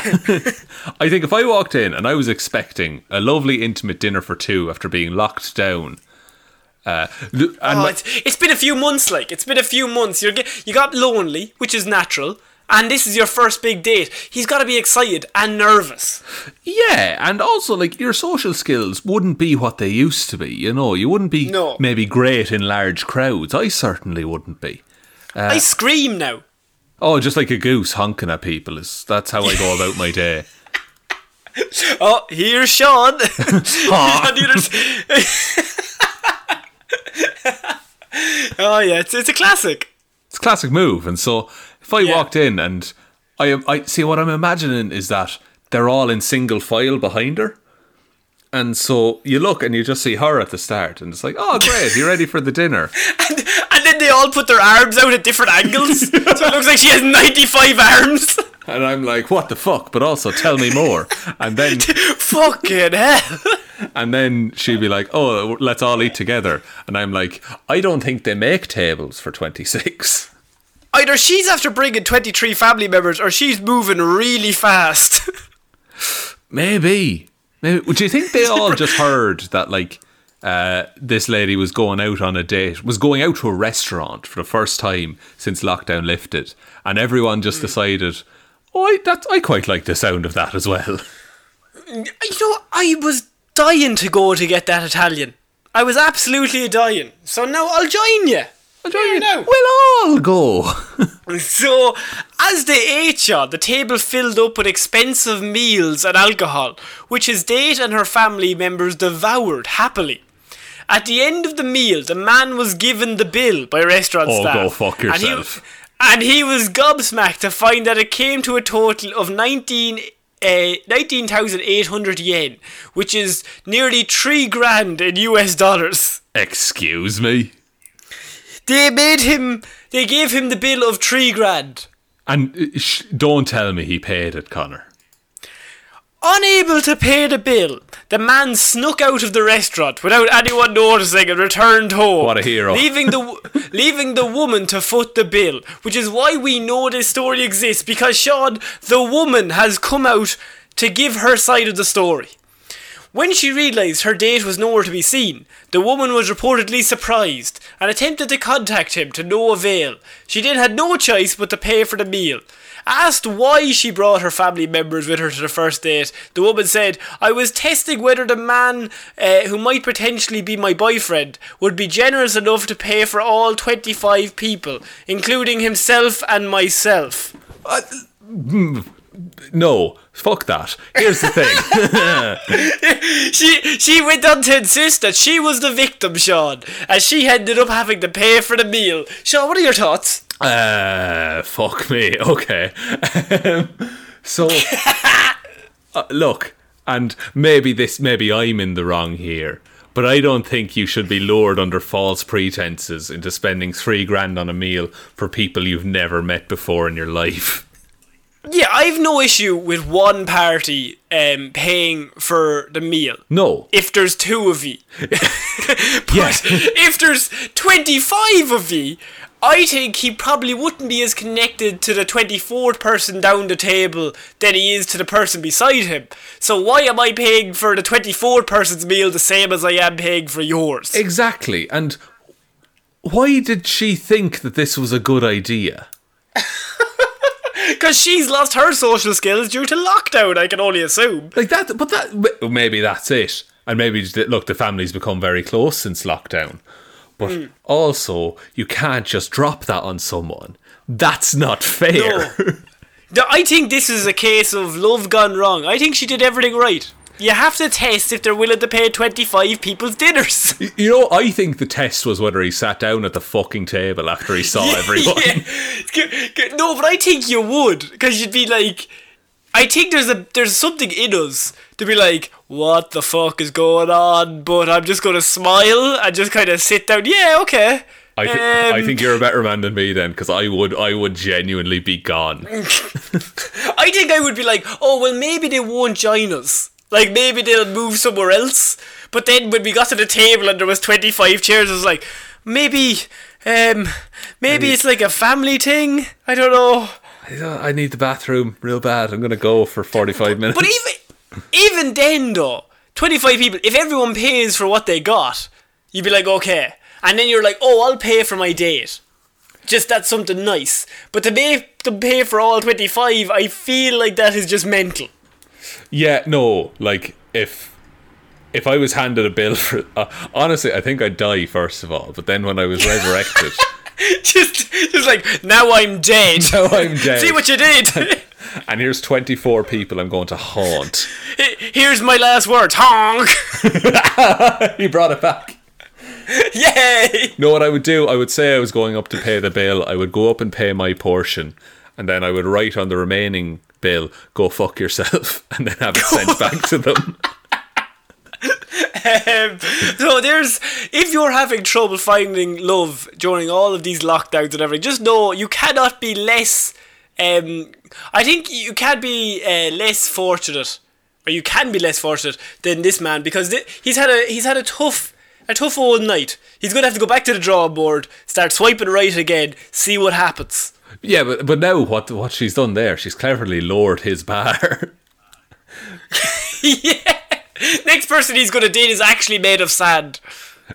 I think if I walked in and I was expecting a lovely intimate dinner for two after being locked down, uh, and Oh, my- it's, it's been a few months, like it's been a few months. You're get, you got lonely, which is natural, and this is your first big date. He's got to be excited and nervous. yeah, and also like your social skills wouldn't be what they used to be. You know, you wouldn't be No. maybe great in large crowds. I certainly wouldn't be. I scream now. Oh, just like a goose honking at people is that's how I go about my day. Oh, here's Shaun. On the other s- oh yeah, it's it's a classic. It's a classic move, and so if I Yeah. walked in and I am, I see what I'm imagining is that they're all in single file behind her, And so you look and you just see her at the start, and it's like, oh, great, you're ready for the dinner? And, and then they all put their arms out at different angles, so it looks like she has 95 arms. And I'm like, what the fuck? But also, tell me more. And then, Fucking hell. and then she'd be like, oh, let's all eat together. And I'm like, I don't think they make tables for 26. Either she's after bringing 23 family members or she's moving really fast. Maybe. Maybe. Do you think they all just heard that, like, uh, this lady was going out on a date, was going out to a restaurant for the first time since lockdown lifted, and everyone just decided, oh, I, that, I quite like the sound of that as well. you know, I was dying to go to get that Italian. I was absolutely dying. So now I'll join you. You now. We'll all go. So, as they ate, Shaun, the table filled up with expensive meals and alcohol, which his date and her family members devoured happily. At the end of the meal, the man was given the bill by restaurant Oh, staff. go fuck and he- yourself. And he, was gobsmacked to find that it came to a total of 19. Uh, 19,800 yen, which is nearly 3 grand in US dollars. Excuse me. They made him, they gave him the bill of 3 grand. And uh, sh- don't tell me he paid it, Connor. Unable to pay the bill, the man snuck out of the restaurant without anyone noticing and returned home. What a hero. Leaving the leaving the woman to foot the bill, which is why we know this story exists because Shaun, the woman has come out to give her side of the story. When she realised her date was nowhere to be seen, the woman was reportedly surprised and attempted to contact him to no avail. She then had no choice but to pay for the meal. Asked why she brought her family members with her to the first date, the woman said, I was testing whether the man uh, who might potentially be my boyfriend would be generous enough to pay for all 25 people, including himself and myself. No, fuck that. Here's the thing. She she went on to insist that she was the victim, Shaun, and she ended up having to pay for the meal. Shaun, what are your thoughts? Uh, fuck me. Okay. Um, so, uh, look, and maybe this, maybe I'm in the wrong here, but I don't think you should be lured under false pretenses into spending three grand on a meal for people you've never met before in your life. Yeah, I've no issue with one party um, paying for the meal. No. If there's two of you. but if there's 25 of you, I think he probably wouldn't be as connected to the 24th person down the table than he is to the person beside him. So why am I paying for the 24th person's meal the same as I am paying for yours? Exactly. And why did she think that this was a good idea? Because she's lost her social skills due to lockdown, I can only assume. Like that, but that maybe that's it. And maybe look, the family's become very close since lockdown. But hmm. also, you can't just drop that on someone. That's not fair. No, I think this is a case of love gone wrong. I think she did everything right. You have to test if they're willing to pay 25 people's dinners. you know, I think the test was whether he sat down at the fucking table after he saw everyone. Yeah. G- g- No, but I think you would, because you'd be like, I think there's a there's something in us to be like, what the fuck is going on? But I'm just gonna smile and just kind of sit down. Yeah, okay. I, th- I Um, think you're a better man than me then, because I would, I would genuinely be gone. I think I would be like, oh well, maybe they won't join us. Like maybe they'll move somewhere else. But then when we got to the table and there was twenty five chairs, I was like, maybe, um, maybe it's like a family thing. I don't know. I need the bathroom real bad. I'm gonna go for 45 minutes. But even even then though, twenty five people. If everyone pays for what they got, you'd be like, okay. And then you're like, oh, I'll pay for my date. Just that's something nice. But to pay to pay for all twenty five, I feel like that is just mental. Yeah, no, like if if I was handed a bill for uh, honestly, I think I'd die first of all. But then when I was resurrected, just just like now I'm dead. now I'm dead. See what you did. and here's 24 people I'm going to haunt. Here's my last words. Honk. he brought it back. Yay. know what I would do? I would say I was going up to pay the bill. I would go up and pay my portion, and then I would write on the remaining bill, "Go fuck yourself," and then have it sent back to them. Um, so there's if you're having trouble finding love during all of these lockdowns and everything, just know you cannot be less. Um, I think you can be uh, less fortunate, or you can be less fortunate than this man because th- he's had a he's had a tough a tough old night. He's gonna have to go back to the drawing board, start swiping right again, see what happens. Yeah, but but now what what she's done there? She's cleverly lowered his bar. yeah. Next person he's gonna date is actually made of sand.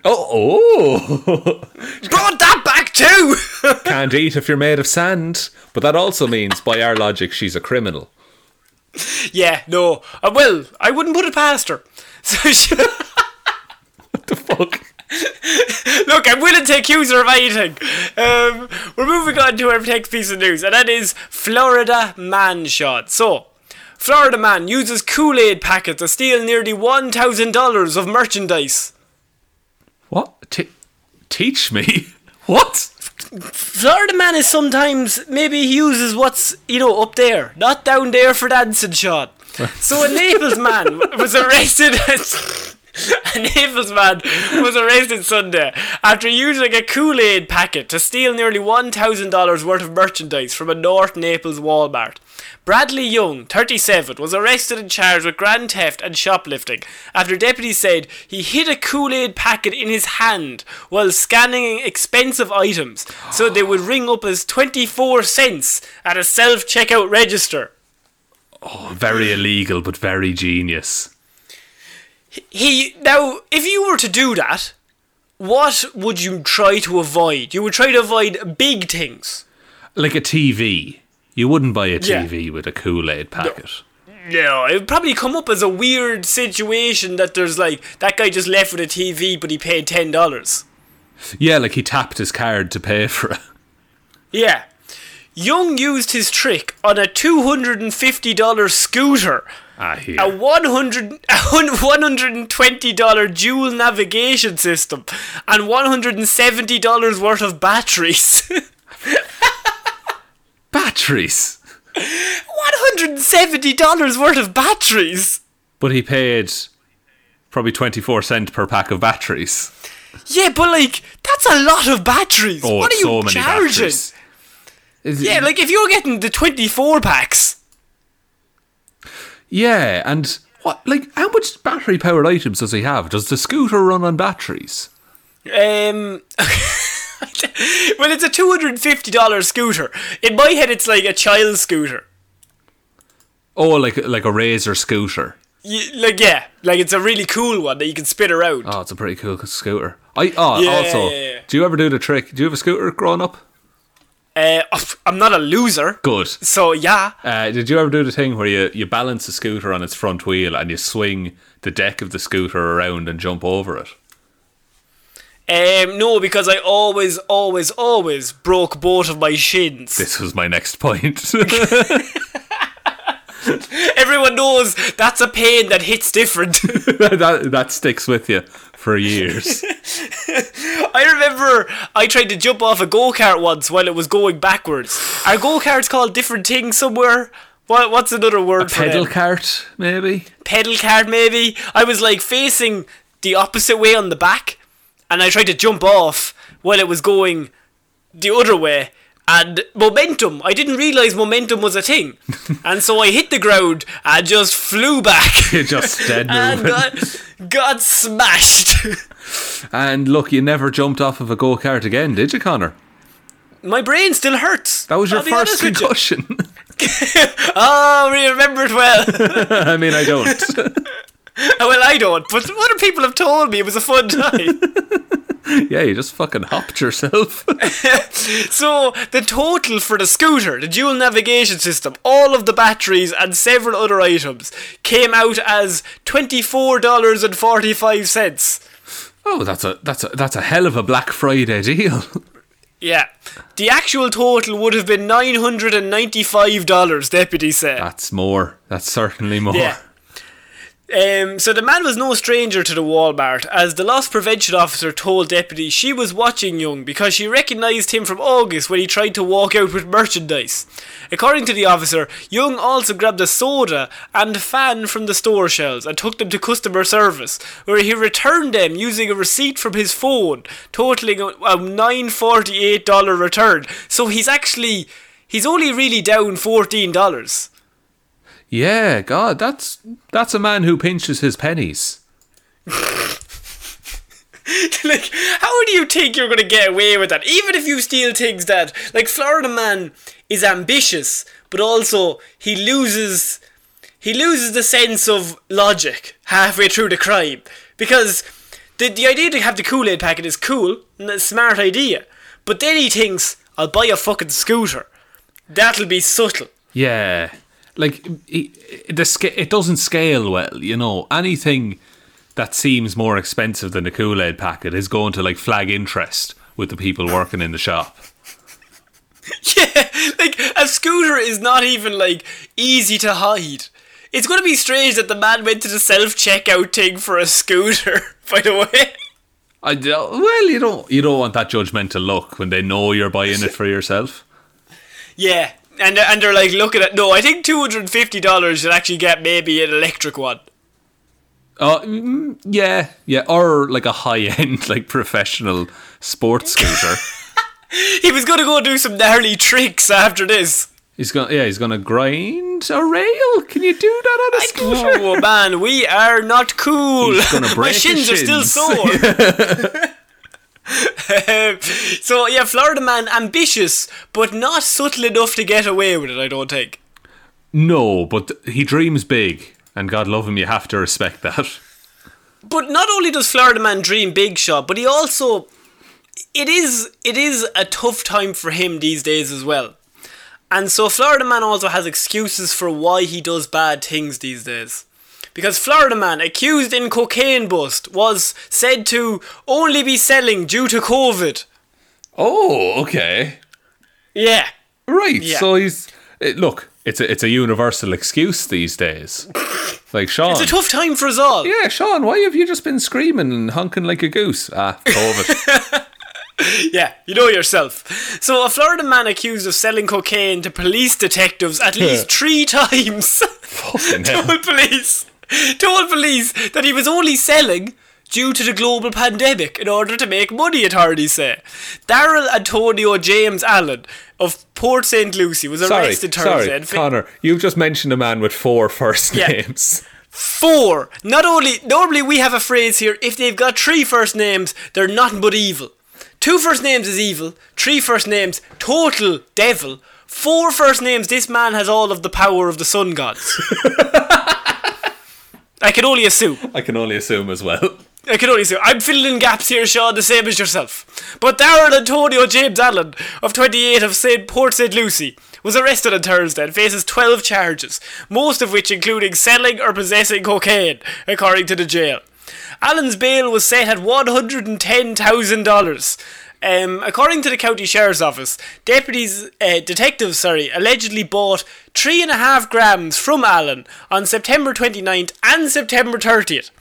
oh, oh! Brought that back too. Can't eat if you're made of sand. But that also means, by our logic, she's a criminal. yeah, no. Uh, well, I wouldn't put it past her. So she, what The fuck? look, I'm willing to accuse her of anything. Um, we're moving on to our next piece of news, and that is Florida man shot. So, Florida man uses Kool Aid packet to steal nearly one thousand dollars of merchandise. What? T- teach me? What? Florida man is sometimes maybe he uses what's you know up there, not down there for dancing shot. So a Naples man was arrested. Naples man was arrested Sunday after using a Kool Aid packet to steal nearly $1,000 worth of merchandise from a North Naples Walmart. Bradley Young, 37, was arrested and charged with grand theft and shoplifting after deputies said he hid a Kool Aid packet in his hand while scanning expensive items so they would ring up as 24 cents at a self checkout register. Oh, very illegal, but very genius. He now, if you were to do that, what would you try to avoid? You would try to avoid big things. Like a TV. You wouldn't buy a Yeah. TV with a Kool Aid packet. No, it would probably come up as a weird situation that there's like that guy just left with a TV, but he paid ten dollars. Yeah, like he tapped his card to pay for it. Yeah. Young used his trick on a two hundred and fifty dollar scooter, Ah, a here. one hundred one hundred and twenty dollar dual navigation system, and one hundred and seventy dollars worth of batteries. Batteries. $170 worth of batteries. But he paid probably 24 cent per pack of batteries. Yeah, but like that's a lot of batteries. Oh, what are it's you charging? batteries. Yeah, like if you're getting the 24 packs. Yeah, and what? Like, how much battery powered items does he have? Does the scooter run on batteries? Um Well, it's a $250 scooter. In my head it's like a child scooter. Oh, like like a razor scooter. You, like yeah, like it's a really cool one that you can spin around. Oh, it's a pretty cool scooter. I oh Yeah, also. yeah, yeah. Do you ever do the trick? Do you have a scooter growing up? Uh, I'm not a loser. Good. So yeah. Uh, did you ever do the thing where you, you balance the scooter on its front wheel and you swing the deck of the scooter around and jump over it? Um, no, because I always, always, always broke both of my shins. This was my next point. Everyone knows that's a pain that hits different. that that sticks with you for years. I remember I tried to jump off a go kart once while it was going backwards. Are go karts called different things somewhere? What What's another word for Pedal them? cart, maybe. Pedal cart, maybe. I was like facing the opposite way on the back, and I tried to jump off while it was going the other way. And momentum, I didn't realize momentum was a thing, and so I hit the ground and just flew back. You just dead and got, got smashed. And look, you never jumped off of a go kart again, did you, Connor? My brain still hurts. That was your first you. concussion. Oh, we remember it well. I mean, I don't. well, I don't, but what other people have told me it was a fun time. yeah, you just fucking hopped yourself. so, the total for the scooter, the dual navigation system, all of the batteries, and several other items came out as $24.45. oh, that's a that's a that's a hell of a Black Friday deal. Yeah. The actual total would have been $995, deputy said. That's more. That's certainly more. Yeah. Um, so the man was no stranger to the Walmart, as the loss prevention officer told deputies she was watching Young because she recognised him from August when he tried to walk out with merchandise. According to the officer, Young also grabbed a soda and a fan from the store shelves and took them to customer service, where he returned them using a receipt from his phone, totaling a a $948 return. So he's actually, he's only really down $14. Yeah, God, that's that's a man who pinches his pennies. like, how do you think you're going to get away with that? Even if you steal things that, like, Florida Man is ambitious, but also he loses, he loses the sense of logic halfway through the crime because the the idea to have the Kool Aid packet is cool and a smart idea, but then he thinks I'll buy a fucking scooter. That'll be subtle. Yeah, like the it doesn't scale well. You know, anything that seems more expensive than a Kool Aid packet is going to like flag interest with the people working in the shop. Yeah, like a scooter is not even like easy to hide. It's gonna be strange that the man went to the self checkout thing for a scooter. By the way, I don't- well, you don't you don't want that judgmental look when they know you're buying it for yourself. yeah, and and they're like looking at it. no. I think two hundred and fifty dollars you'll actually get maybe an electric one. Oh, mm, yeah, yeah, or like a high end, like professional sports scooter. He was gonna go do some gnarly tricks after this. He's gonna, yeah, he's gonna grind a rail. Can you do that on a scooter? Oh man, we are not cool. He's gonna My break his shins, are still sore. So yeah, Florida man, ambitious, but not subtle enough to get away with it. I don't think. No, but he dreams big, and God love him, you have to respect that. But not only does Florida Man dream big shot, but he also it is it is a tough time for him these days as well. And so Florida Man also has excuses for why he does bad things these days. Because Florida Man, accused in cocaine bust, was said to only be selling due to COVID. Oh, okay, Yeah. right. Yeah. So he's it, look. It's a it's a universal excuse these days. Like Shaun, It's a tough time for us all. yeah, Shaun, why have you just been screaming and honking like a goose? Ah, COVID. Yeah, you know yourself. So, a Florida man accused of selling cocaine to police detectives at least three times Fucking hell. police told police that he was only selling due to the global pandemic in order to make money. Authorities say. Daryl Antonio James Allen of Port St Lucie was Sorry, arrested Thursday. sorry, and fa- Connor. You've just mentioned a man with four first Yeah. names. Four. Not only normally we have a phrase here. If they've got three first names, they're nothing but evil. Two first names is evil. Three first names, total devil. Four first names. This man has all of the power of the sun gods. I can only assume. I can only assume as well. I can only assume. I'm filling in gaps here, Shaun, the same as yourself. But Darren Antonio James Allen, of 28 of St. Port St. Lucie, was arrested on Thursday and faces 12 charges, most of which including selling or possessing cocaine, according to the jail. Allen's bail was set at $110,000. Um, according to the county sheriff's office, deputies, uh, detectives, sorry, allegedly bought three and a half grams from Allen on September 29th and September 30th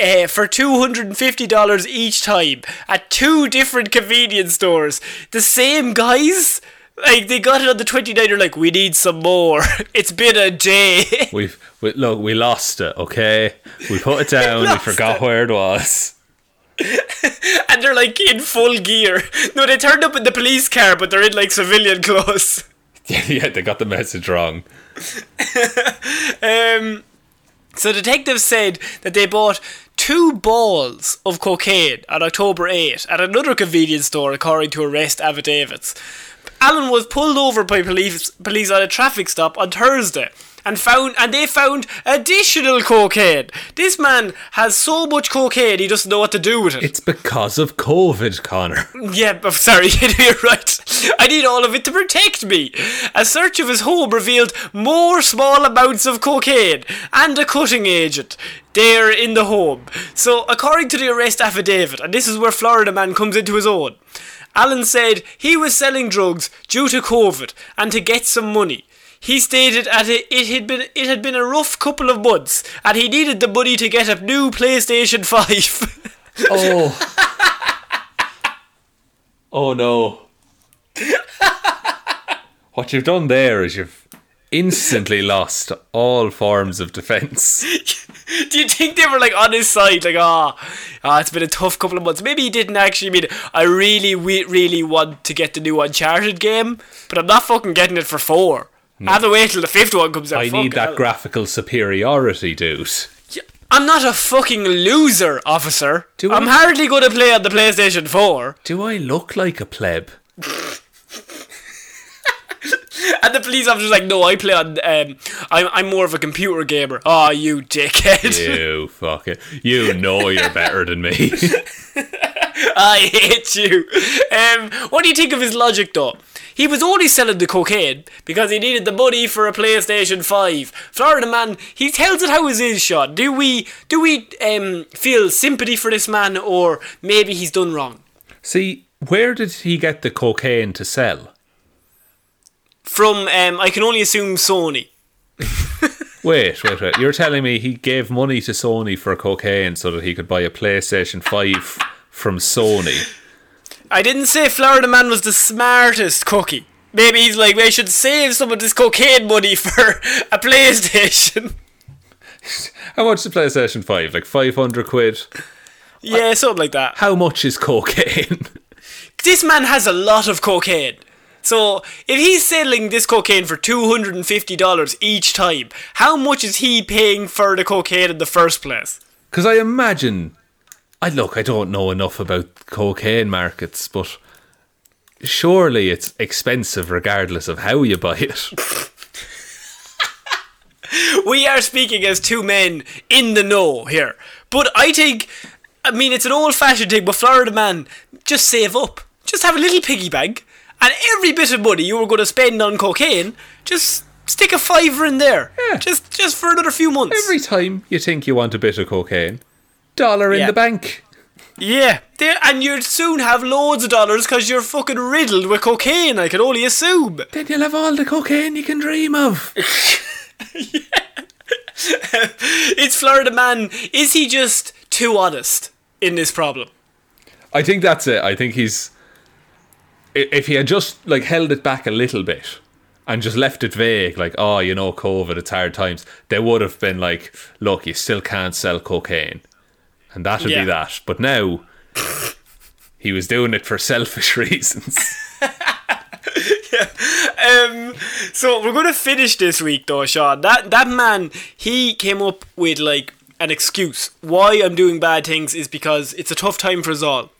uh, for $250 each time at two different convenience stores. The same guys? Like, they got it on the 29th, they're like, we need some more. it's been a day. We've we, look, we lost it. Okay, we put it down. we lost forgot it. where it was. and they're like in full gear. No, they turned up in the police car, but they're in like civilian clothes. yeah, they got the message wrong. Um, so detectives said that they bought two balls of cocaine on October 8 at another convenience store, according to arrest affidavits. Allen was pulled over by police police on a traffic stop on Thursday. And found and they found additional cocaine. This man has so much cocaine he doesn't know what to do with it. It's because of COVID, Connor. Yeah, but sorry, you're right. I need all of it to protect me. A search of his home revealed more small amounts of cocaine and a cutting agent there in the home. So, according to the arrest affidavit, and this is where Florida man comes into his own, Allen said he was selling drugs due to COVID and to get some money. he stated that it, had been it had been a rough couple of months, and he needed the money to get a new PlayStation Five. Oh. oh no. what you've done there is you've instantly lost all forms of defense. Do you think they were like on his side, like, ah, oh, it's been a tough couple of months? Maybe he didn't actually mean. I really, we really want to get the new Uncharted game, but I'm not fucking getting it for four. I have to wait till the fifth one comes out. I Fuck need that hell. graphical superiority, dude. I'm not a fucking loser, officer. Do I'm I- hardly going to play on the PlayStation 4. Do I look like a pleb? And the police officer's like, no, I play on. Um, I'm, I'm more of a computer gamer. Oh, you dickhead. You fucking. You know you're better than me. I hate you. Um, what do you think of his logic, though? He was only selling the cocaine because he needed the money for a PlayStation 5. Florida man, he tells it how it is, Shaun. Do we do we um, feel sympathy for this man, or maybe he's done wrong? See, where did he get the cocaine to sell? From, um, I can only assume Sony. Wait, wait, wait. You're telling me he gave money to Sony for cocaine so that he could buy a PlayStation 5 from Sony? I didn't say Florida man was the smartest cookie. Maybe he's like, we should save some of this cocaine money for a PlayStation. How much is the PlayStation 5? Like 500 quid? Yeah, something like that. How much is cocaine? This man has a lot of cocaine. So, if he's selling this cocaine for $250 each time, how much is he paying for the cocaine in the first place? Because I imagine. I look, I don't know enough about cocaine markets, but surely it's expensive regardless of how you buy it. We are speaking as two men in the know here. But I think, I mean, it's an old fashioned thing, but Florida man, just save up. Just have a little piggy bank, and every bit of money you were going to spend on cocaine, just stick a fiver in there. Yeah. Just, just for another few months. Every time you think you want a bit of cocaine, dollar in Yeah. the bank. Yeah, and you'd soon have loads of dollars because you're fucking riddled with cocaine. I can only assume. Then you'll have all the cocaine you can dream of. It's Florida man. Is he just too honest in this problem? I think that's it. I think he's. If he had just like held it back a little bit and just left it vague, like, oh, you know, COVID, it's hard times, they would have been like, look, you still can't sell cocaine. And that would Yeah. be that. But now, he was doing it for selfish reasons. Um, so we're gonna finish this week though, Shaun. That that man, he came up with like an excuse why I'm doing bad things is because it's a tough time for us all.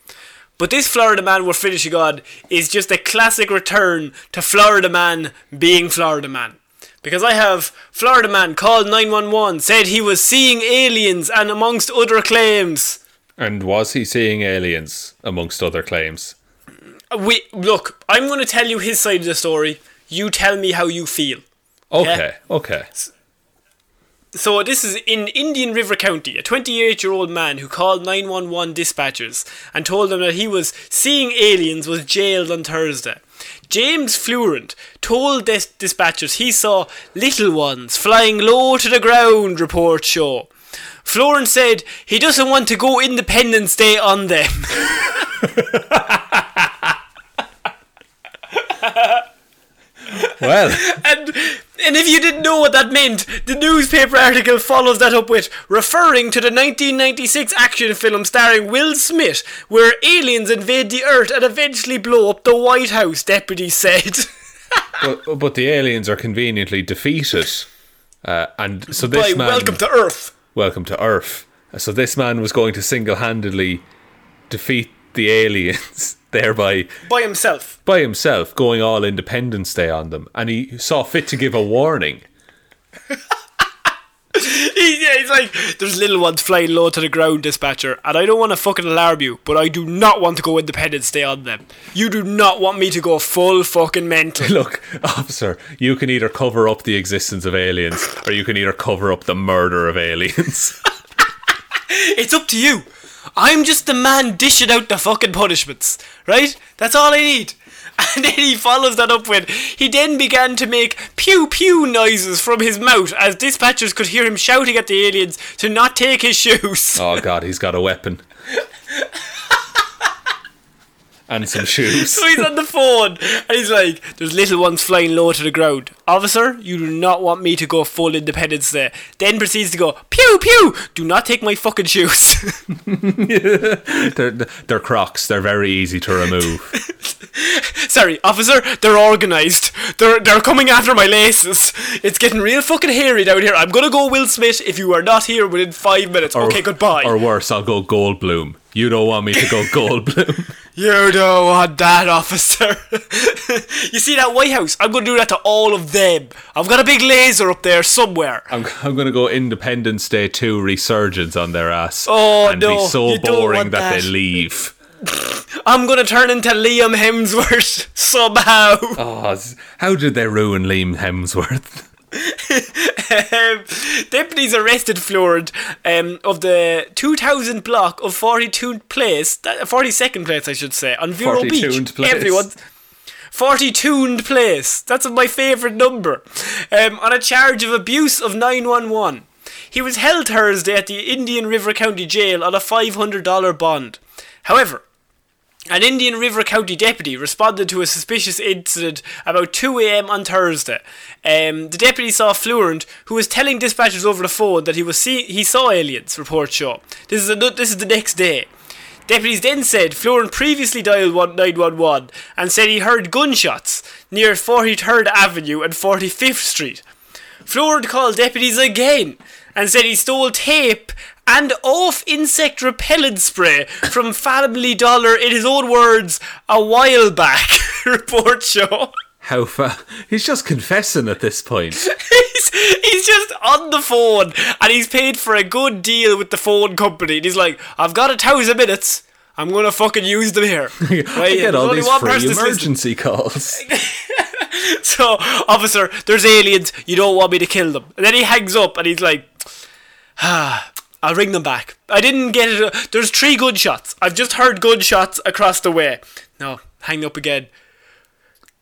But this Florida man we're finishing on is just a classic return to Florida man being Florida man. Because I have Florida man called 911, said he was seeing aliens and amongst other claims. and was he seeing aliens, amongst other claims? We look, I'm gonna tell you his side of the story. You tell me how you feel. Okay, okay. So this is in Indian River County. A 28-year-old man who called 911 dispatchers and told them that he was seeing aliens was jailed on Thursday. James Flurent told dis- dispatchers he saw little ones flying low to the ground, reports show. Florence said he doesn't want to go Independence Day on them. Well, And and if you didn't know what that meant, the newspaper article follows that up with referring to the 1996 action film starring Will Smith, where aliens invade the Earth and eventually blow up the White House. Deputies said. but, but the aliens are conveniently defeated. Uh, and so this By man. welcome to Earth. Welcome to Earth. So this man was going to single-handedly defeat the aliens, thereby By himself. by himself going all Independence Day on them, and he saw fit to give a warning. He, yeah, he's like, there's little ones flying low to the ground, dispatcher, and I don't want to fucking alarm you, but I do not want to go Independence Day on them. You do not want me to go full fucking mental. Look, officer, you can either cover up the existence of aliens, or you can either cover up the murder of aliens. It's up to you. I'm just the man dishing out the fucking punishments, right? That's all I need. And then he follows that up with, he then began to make pew pew noises from his mouth as dispatchers could hear him shouting at the aliens to not take his shoes. Oh god, he's got a weapon. and some shoes. So he's on the phone and he's like, There's little ones flying low to the ground. Officer, you do not want me to go full Independence there. Then proceeds to go, Pew pew! Do not take my fucking shoes. they're, they're crocs. They're very easy to remove. Sorry, officer, they're organised. They're they're coming after my laces. It's getting real fucking hairy down here. I'm gonna go Will Smith if you are not here within five minutes. Or- okay, goodbye. Or worse, I'll go Goldblum. You don't want me to go Goldblum. You don't want that, officer. you see that White House? I'm gonna do that to all of them. I've got a big laser up there somewhere. I'm, I'm going to go Independence Day 2 resurgence on their ass. Oh, and no, be so boring that, that. they leave. I'm gonna turn into Liam Hemsworth somehow. Oh, how did they ruin Liam Hemsworth? Um, deputies arrested Florent um, of the 2000 block of 42nd place, that, 42nd place, I should say, on Vero Beach. place. Everyone. 42nd place. That's my favourite number. Um, on a charge of abuse of 911. He was held Thursday at the Indian River County Jail on a $500 bond. However, an Indian River County deputy responded to a suspicious incident about 2 a.m. on Thursday. Um, the deputy saw Florent, who was telling dispatchers over the phone that he was see- he saw aliens. Reports show. This is a, this is the next day. Deputies then said Florent previously dialed 911 and said he heard gunshots near 43rd Avenue and 45th Street. Florent called deputies again and said he stole tape and off insect repellent spray from Family Dollar in his own words a while back. Report show. How fa- He's just confessing at this point. He's, he's just on the phone and he's paid for a good deal with the phone company. And he's like, I've got a thousand minutes. I'm gonna fucking use them here. I get all these free listening. emergency calls. So, officer, there's aliens. You don't want me to kill them. And then he hangs up and he's like, ah, I'll ring them back. I didn't get it. There's three good shots. I've just heard good shots across the way. No, hang up again.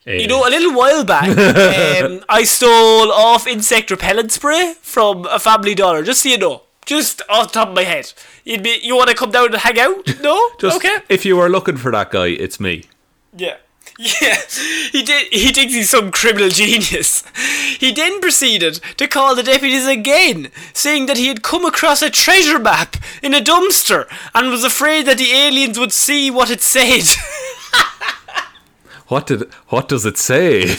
You know, a little while back, um, I stole off insect repellent spray from a Family Dollar. Just so you know, just off the top of my head. You'd be, you want to come down and hang out? No, Just, okay. If you were looking for that guy, it's me. Yeah. Yeah, he did. He thinks he's some criminal genius. He then proceeded to call the deputies again, saying that he had come across a treasure map in a dumpster and was afraid that the aliens would see what it said. What did? What does it say?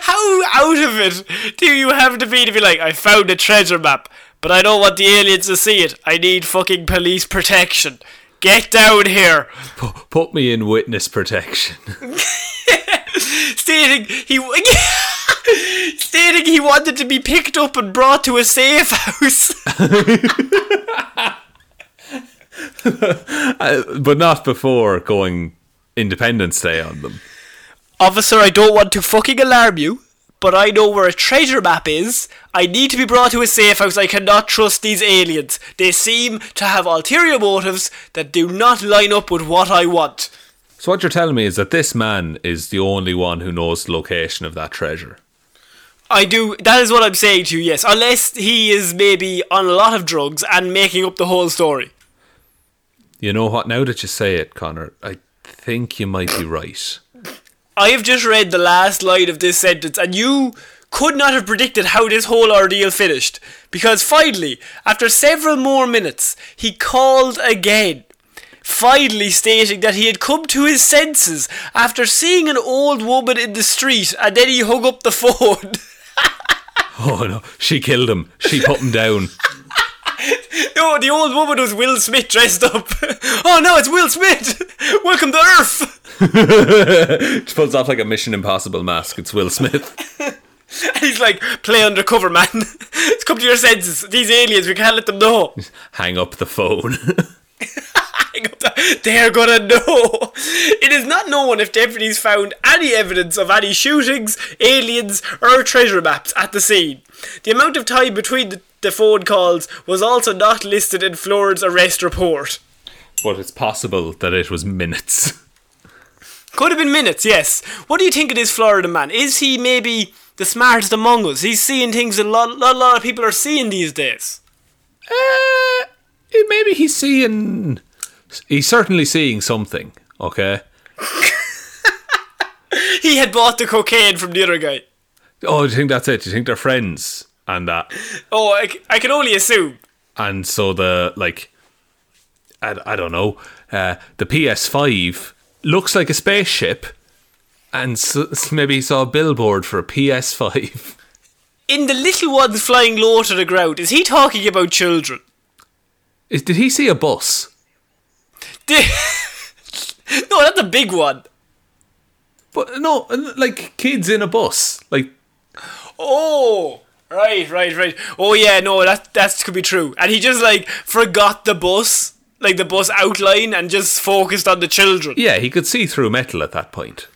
How out of it do you have to be to be like, I found a treasure map, but I don't want the aliens to see it. I need fucking police protection. Get down here. Pu- Put me in witness protection. stating he stating he wanted to be picked up and brought to a safe house. But not before going Independence Day on them. Officer, I don't want to fucking alarm you, but I know where a treasure map is. I need to be brought to a safe house. I cannot trust these aliens. They seem to have ulterior motives that do not line up with what I want. So what you're telling me is that this man is the only one who knows the location of that treasure. I do. That is what I'm saying to you. Yes, unless he is maybe on a lot of drugs and making up the whole story. You know what? Now that you say it, Connor, I think you might be right. I have just read the last line of this sentence, and you could not have predicted how this whole ordeal finished. Because finally, after several more minutes, he called again. Finally, stating that he had come to his senses after seeing an old woman in the street, and then he hung up the phone. Oh no, she killed him. She put him down. no, oh, the old woman was Will Smith dressed up. oh no, it's Will Smith! Welcome to Earth! She pulls off like a Mission Impossible mask. It's Will Smith. And he's like, play undercover, man. It's come to your senses. These aliens, we can't let them know. Hang up the phone. Hang up the- They're gonna know. It is not known if deputies found any evidence of any shootings, aliens, or treasure maps at the scene. The amount of time between the, the phone calls was also not listed in Florent's arrest report. but it's possible that it was minutes. Could have been minutes, yes. What do you think of this Florida man? Is he maybe the smartest among us? He's seeing things that a lot, lot, lot of people are seeing these days. Uh, maybe he's seeing. He's certainly seeing something. Okay. He had bought the cocaine from the other guy. Oh, do you think that's it? Do you think they're friends and that? Oh, I can only assume. And so the like, I, I don't know. Uh, the PS5 looks like a spaceship, and s maybe he saw a billboard for a PS5. In the little ones flying low to the ground, is he talking about children? Is, did he see a bus? Di- no, that's a big one. But no, like kids in a bus. Like Oh, right, right, right. Oh yeah, no, that that could be true. And he just like forgot the bus, like the bus outline, and just focused on the children. yeah, he could see through metal at that point.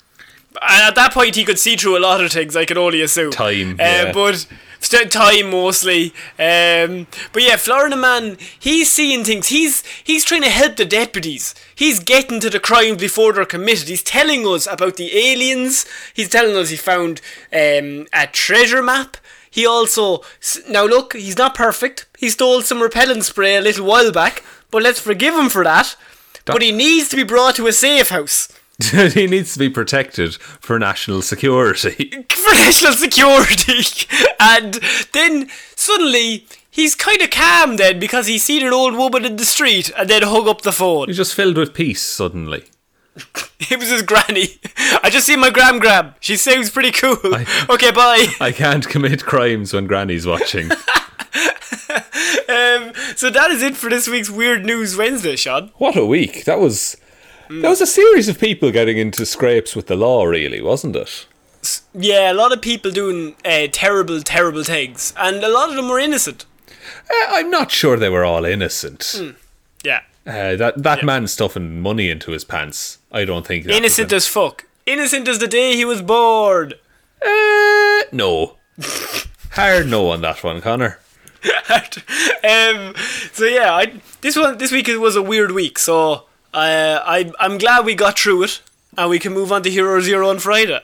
And at that point, he could see through a lot of things. I can only assume Time, uh, yeah. but st- time mostly. Um, but yeah, Florida man, he's seeing things. He's he's trying to help the deputies. He's getting to the crimes before they're committed. He's telling us about the aliens. He's telling us he found um, a treasure map. He also now look, he's not perfect. He stole some repellent spray a little while back, but let's forgive him for that. But he needs to be brought to a safe house. he needs to be protected for national security. for national security. and then suddenly he's kind of calm then because he seen an old woman in the street and then hung up the phone. He's just filled with peace suddenly. It was his granny. I just seen my gram gram. She sounds pretty cool. I- okay, bye. I can't commit crimes when Granny's watching. Um, so that is it for this week's Weird News Wednesday, Shaun. what a week! That was that was a series of people getting into scrapes with the law, really, wasn't it? Yeah, a lot of people doing uh, terrible, terrible things, and a lot of them were innocent. Uh, I'm not sure they were all innocent. Yeah, Uh, that that man stuffing money into his pants. I don't think innocent as fuck. Innocent as the day he was born. Uh, no. Hard no on that one, Connor. um, so yeah, I, this one this week was a weird week. So uh, I I'm glad we got through it, and we can move on to Hero Zero on Friday.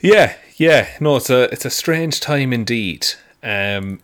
Yeah, yeah. No, it's a it's a strange time indeed. Um,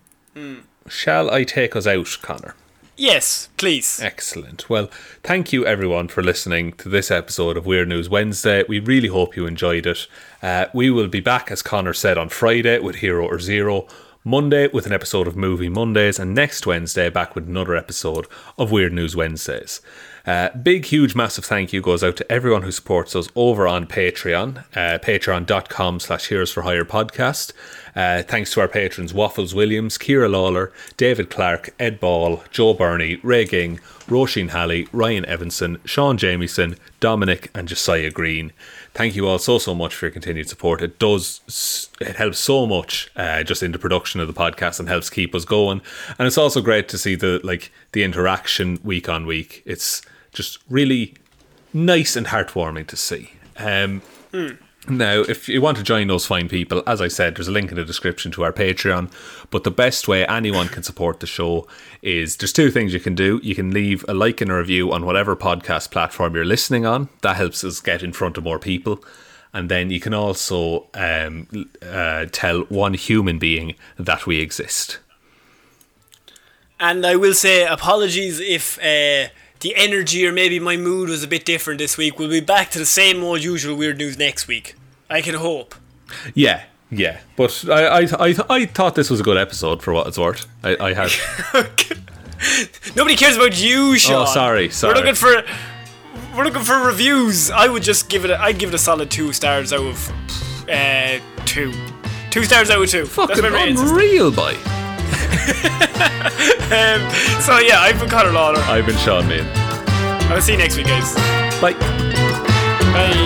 Shall I take us out, Connor? Yes, please. Excellent. Well, thank you everyone for listening to this episode of Weird News Wednesday. We really hope you enjoyed it. Uh, we will be back, as Connor said, on Friday with Hero or Zero, Monday with an episode of Movie Mondays, and next Wednesday back with another episode of Weird News Wednesdays. Uh, big, huge, massive thank you goes out to everyone who supports us over on Patreon, uh, patreon.com slash Heroes for Hire podcast. Uh, thanks to our patrons Waffles Williams, Ciara Lawler, David Clarke, Ed Ball, Joe Bernie, Ray Ging, Roisin Hally, Ryan Evanson, Shaun Jamieson, Dominic, and Josiah Green. Thank you all so so much for your continued support. It does it helps so much uh, just in the production of the podcast and helps keep us going. And it's also great to see the like the interaction week on week. It's just really nice and heartwarming to see. Um, now, if you want to join those fine people, as I said, there's a link in the description to our Patreon. But the best way anyone can support the show is there's two things you can do. You can leave a like and a review on whatever podcast platform you're listening on. That helps us get in front of more people. And then you can also um, uh, tell one human being that we exist. And I will say apologies if uh, the energy or maybe my mood was a bit different this week. We'll be back to the same old usual weird news next week. I can hope. Yeah, yeah. But I, I, I, I thought this was a good episode for what it's worth. I, I had. Nobody cares about you, Shaun. Oh, sorry, sorry. We're looking for we're looking for reviews. I would just give it. A, I'd give it a solid two stars out of uh, two. Two stars out of two. Fucking That's my rating system. unreal, boy. Um, so yeah, I've been Connor Lawler. I've been Shaun Meighan. I'll see you next week, guys. Bye. Bye.